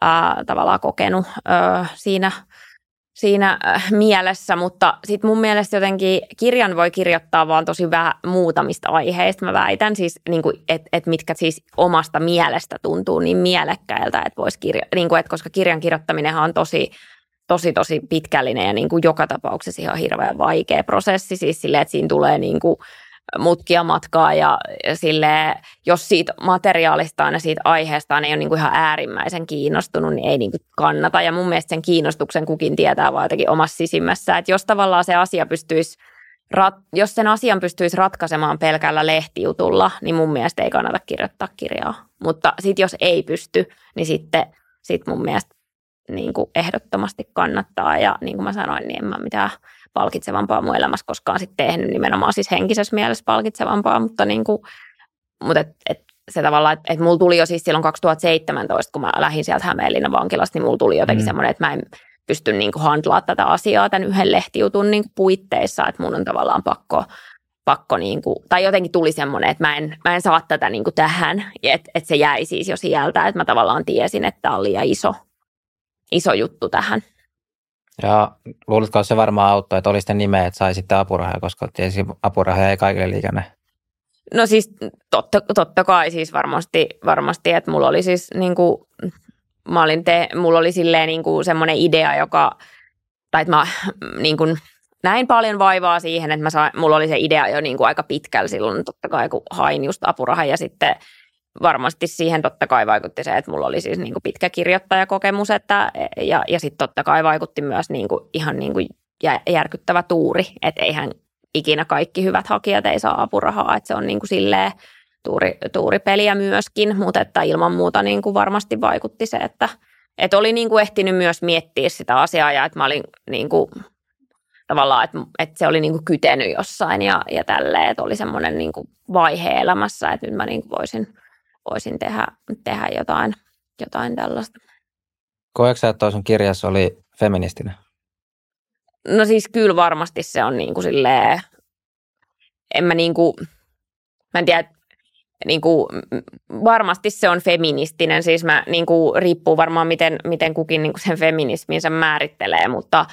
ää, tavallaan kokenut ää, siinä – siinä äh, mielessä, mutta sitten mun mielestä jotenkin kirjan voi kirjoittaa vaan tosi vähän muutamista aiheista. Mä väitän siis, niin että et mitkä siis omasta mielestä tuntuu niin mielekkäiltä, että vois kirja, niin kuin, että koska kirjan kirjoittaminen on tosi, tosi, tosi pitkällinen ja niin kuin joka tapauksessa ihan hirveän vaikea prosessi. Siis silleen, että siinä tulee niin kuin, mutkia matkaa ja, ja sille, jos siitä materiaalistaan ja siitä aiheestaan ei ole niin kuin ihan äärimmäisen kiinnostunut, niin ei niin kuin kannata. Ja mun mielestä sen kiinnostuksen kukin tietää vaan jotenkin omassa sisimmässä, että jos tavallaan se asia pystyisi rat, jos sen asian pystyisi ratkaisemaan pelkällä lehtijutulla, niin mun mielestä ei kannata kirjoittaa kirjaa. Mutta sitten jos ei pysty, niin sitten sit mun mielestä niin kuin ehdottomasti kannattaa. Ja niin kuin mä sanoin, niin en mä mitään palkitsevampaa mun elämässä koskaan sitten tehnyt, nimenomaan siis henkisessä mielessä palkitsevampaa, mutta, niin kuin, mutta et, et se tavallaan, että, että mulla tuli jo siis silloin 2017, kun mä lähdin sieltä Hämeenlinnan vankilasta, niin mulla tuli jotenkin mm. semmoinen, että mä en pysty niin kuin handlaa tätä asiaa tämän yhden lehtijutun niin kuin puitteissa, että mun on tavallaan pakko, pakko niin kuin, tai jotenkin tuli semmoinen, että mä en, mä en saa tätä niin kuin tähän, että, että se jäi siis jo sieltä, että mä tavallaan tiesin, että tämä oli liian iso, iso juttu tähän. Ja luulitko, että se varmaan auttoi, että oli sitten nimeä, että sai sitten apurahaa, koska tietysti apurahaa ei kaikille liikenne. No siis totta, totta kai siis varmasti, varmasti, että mulla oli siis niin kuin, mä olin te, mulla oli silleen niin kuin semmoinen idea, joka, tai että mä niin kuin, näin paljon vaivaa siihen, että mä sain, mulla oli se idea jo niin kuin aika pitkällä silloin totta kai, kun hain just apurahan ja sitten varmasti siihen totta kai vaikutti se, että mulla oli siis niin kuin pitkä kirjoittajakokemus että, ja, ja sitten totta kai vaikutti myös niin kuin, ihan niin kuin järkyttävä tuuri, että eihän ikinä kaikki hyvät hakijat ei saa apurahaa, että se on niin kuin silleen tuuri, tuuripeliä myöskin, mutta että ilman muuta niin kuin varmasti vaikutti se, että, että oli niin kuin ehtinyt myös miettiä sitä asiaa ja että mä olin niin kuin, tavallaan, että, että se oli niin kuin kytenyt jossain ja, ja tälleen, että oli semmoinen niin kuin vaihe elämässä, että nyt mä niin kuin voisin – voisin tehdä, tehdä jotain, jotain tällaista. Koetko sä, että sun kirjassa oli feministinen? No siis kyllä varmasti se on niin kuin silleen, en mä niin kuin, mä en tiedä, niin kuin, varmasti se on feministinen, siis mä niin kuin, riippuu varmaan miten, miten kukin niin kuin sen feminisminsä määrittelee, mutta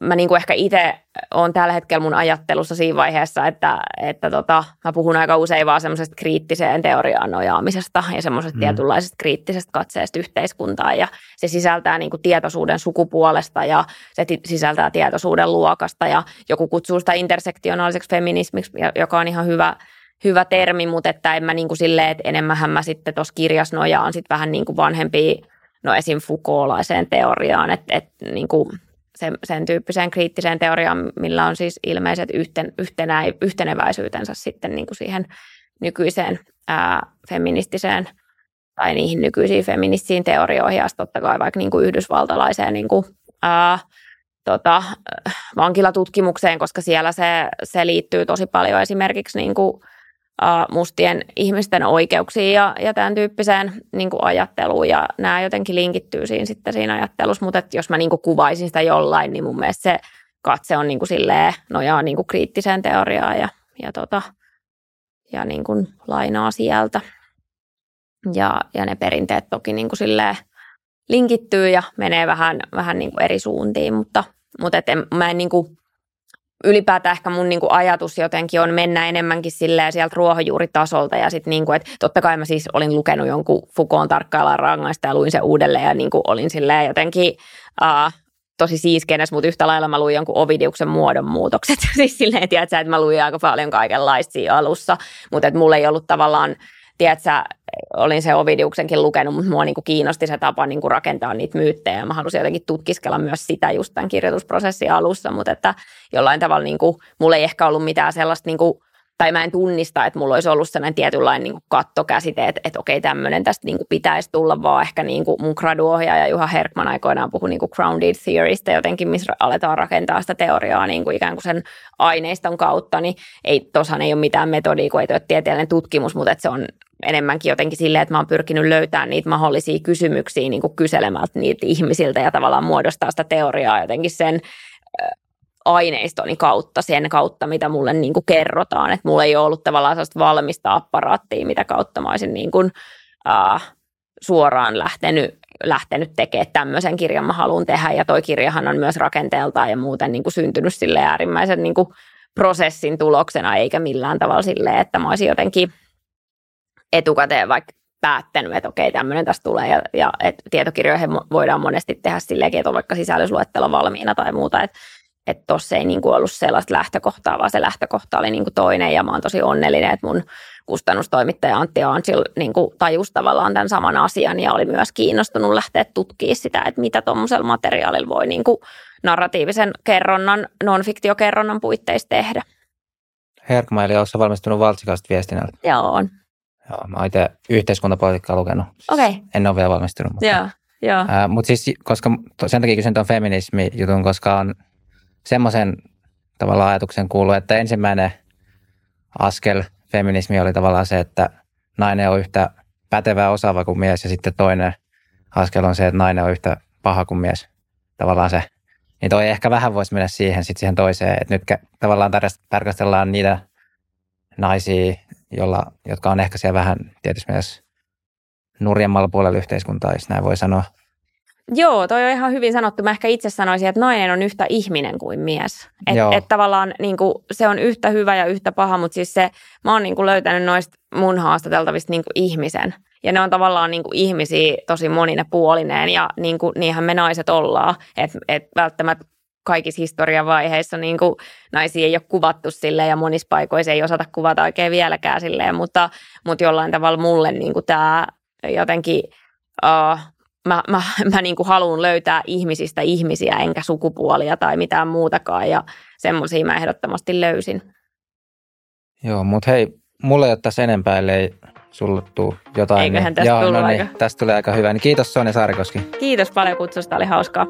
mä niin kuin ehkä itse on tällä hetkellä mun ajattelussa siinä vaiheessa, että, että tota, mä puhun aika usein vaan semmoisesta kriittiseen teoriaan nojaamisesta ja semmoisesta mm. tietynlaisesta kriittisestä katseesta yhteiskuntaan ja se sisältää niin kuin tietoisuuden sukupuolesta ja se sisältää tietoisuuden luokasta ja joku kutsuu sitä intersektionaaliseksi feminismiksi, joka on ihan hyvä, hyvä termi, mutta että en mä niin kuin silleen, että enemmän mä sitten tuossa kirjassa nojaan sitten vähän niin kuin vanhempiin, no esim. Foucaultlaiseen teoriaan, että, että niin kuin – sen, sen tyyppiseen kriittiseen teoriaan, millä on siis ilmeiset yhten, yhtenä, yhteneväisyytensä sitten niin kuin siihen nykyiseen ää, feministiseen tai niihin nykyisiin feministisiin teorioihin ja totta kai vaikka niin kuin yhdysvaltalaiseen niin kuin, ää, tota, vankilatutkimukseen, koska siellä se, se liittyy tosi paljon esimerkiksi niin kuin, mustien ihmisten oikeuksiin ja, ja tämän tyyppiseen niin kuin ajatteluun. Ja nämä jotenkin linkittyy siinä sitten siinä ajattelussa, mutta että jos mä niin kuin kuvaisin sitä jollain, niin mun mielestä se katse on niin kuin silleen, nojaa niin kuin kriittiseen teoriaan ja, ja, tota, ja niin kuin lainaa sieltä. Ja, ja ne perinteet toki niin kuin silleen linkittyy ja menee vähän, vähän niin kuin eri suuntiin, mutta, mutta et en, mä en niin kuin ylipäätään ehkä mun niinku ajatus jotenkin on mennä enemmänkin silleen sieltä ruohonjuuritasolta ja sitten niinku, että totta kai mä siis olin lukenut jonkun Foucaultin tarkkaillaan rangaista ja luin sen uudelleen ja niinku olin silleen jotenkin uh, tosi siiskenes, mutta yhtä lailla mä luin jonkun Ovidiuksen muodonmuutokset. siis silleen, tiedätkö, että mä luin aika paljon kaikenlaista siinä alussa, mutta että mulla ei ollut tavallaan tiedätkö, olin se Ovidiuksenkin lukenut, mutta mua niin kuin kiinnosti se tapa niin kuin rakentaa niitä myyttejä. Mä halusin jotenkin tutkiskella myös sitä just tämän kirjoitusprosessin alussa, mutta että jollain tavalla niin kuin, mulla ei ehkä ollut mitään sellaista niin kuin, tai mä en tunnista, että mulla olisi ollut sellainen tietynlainen niin kuin kattokäsite, että, että okei, tämmöinen tästä niin kuin pitäisi tulla, vaan ehkä niin kuin mun graduohjaaja Juha Herkman aikoinaan puhui niin kuin grounded theorystä jotenkin, missä aletaan rakentaa sitä teoriaa niin kuin ikään kuin sen aineiston kautta, niin ei, tossahan ei ole mitään metodia, kun ei ole tieteellinen tutkimus, mutta että se on enemmänkin jotenkin silleen, että mä oon pyrkinyt löytämään niitä mahdollisia kysymyksiä niin kyselemältä niitä ihmisiltä ja tavallaan muodostaa sitä teoriaa jotenkin sen aineistoni kautta, sen kautta, mitä mulle niin kuin kerrotaan. Että mulla ei ole ollut tavallaan sellaista valmista apparaattia, mitä kautta mä olisin niin kuin, äh, suoraan lähtenyt, lähtenyt tekemään tämmöisen kirjan mä haluan tehdä. Ja toi kirjahan on myös rakenteeltaan ja muuten niin kuin syntynyt sille äärimmäisen niin kuin prosessin tuloksena, eikä millään tavalla silleen, että mä olisin jotenkin – etukäteen vaikka päättänyt, että okei, tämmöinen tästä tulee ja, ja että tietokirjoihin voidaan monesti tehdä silleen, että on vaikka sisällysluettelo valmiina tai muuta, että että tossa ei niin kuin ollut sellaista lähtökohtaa, vaan se lähtökohta oli niin kuin toinen ja mä oon tosi onnellinen, että mun kustannustoimittaja Antti Aansil niin kuin tajusi tavallaan tämän saman asian ja oli myös kiinnostunut lähteä tutkimaan sitä, että mitä tuommoisella materiaalilla voi niin kuin narratiivisen kerronnan, non-fiktiokerronnan puitteissa tehdä. Herkma, eli oletko valmistunut valtsikasta viestinnältä? Joo, on. Joo, mä oon itse yhteiskuntapolitiikkaa lukenut. Okei. Okay. En ole vielä valmistunut. Mutta, Joo, joo. ää, mutta siis, koska sen takia kysyn tuon feminismi-jutun, koska on semmoisen tavallaan ajatuksen kuullut, että ensimmäinen askel feminismi oli tavallaan se, että nainen on yhtä pätevä osaava kuin mies ja sitten toinen askel on se, että nainen on yhtä paha kuin mies. Tavallaan se. Niin toi ehkä vähän voisi mennä siihen, sitten siihen toiseen, että nyt tavallaan tarkastellaan niitä naisia, jolla, jotka on ehkä siellä vähän tietysti myös nurjemmalla puolella yhteiskuntaa, jos näin voi sanoa. Joo, toi on ihan hyvin sanottu. Mä ehkä itse sanoisin, että nainen on yhtä ihminen kuin mies. Että et tavallaan niin kuin, se on yhtä hyvä ja yhtä paha, mutta siis se, mä oon niin kuin, löytänyt noista mun haastateltavista niin kuin, ihmisen. Ja ne on tavallaan niin kuin, ihmisiä tosi monine puolineen ja niin kuin, niinhän me naiset ollaan. Että et välttämättä kaikissa historian vaiheissa niin kuin, naisia ei ole kuvattu silleen ja monissa paikoissa ei osata kuvata oikein vieläkään silleen, mutta, mutta jollain tavalla mulle niin kuin, tämä jotenkin... Uh, mä, mä, mä niin kuin haluan löytää ihmisistä ihmisiä, enkä sukupuolia tai mitään muutakaan, ja semmoisia mä ehdottomasti löysin. Joo, mutta hei, mulle ei ole tässä enempää, ellei sulle tuu jotain. Eiköhän tästä Joo, tullut no aika. niin, tästä tulee aika hyvä. Niin kiitos Sonja Saarikoski. Kiitos paljon kutsusta, oli hauskaa.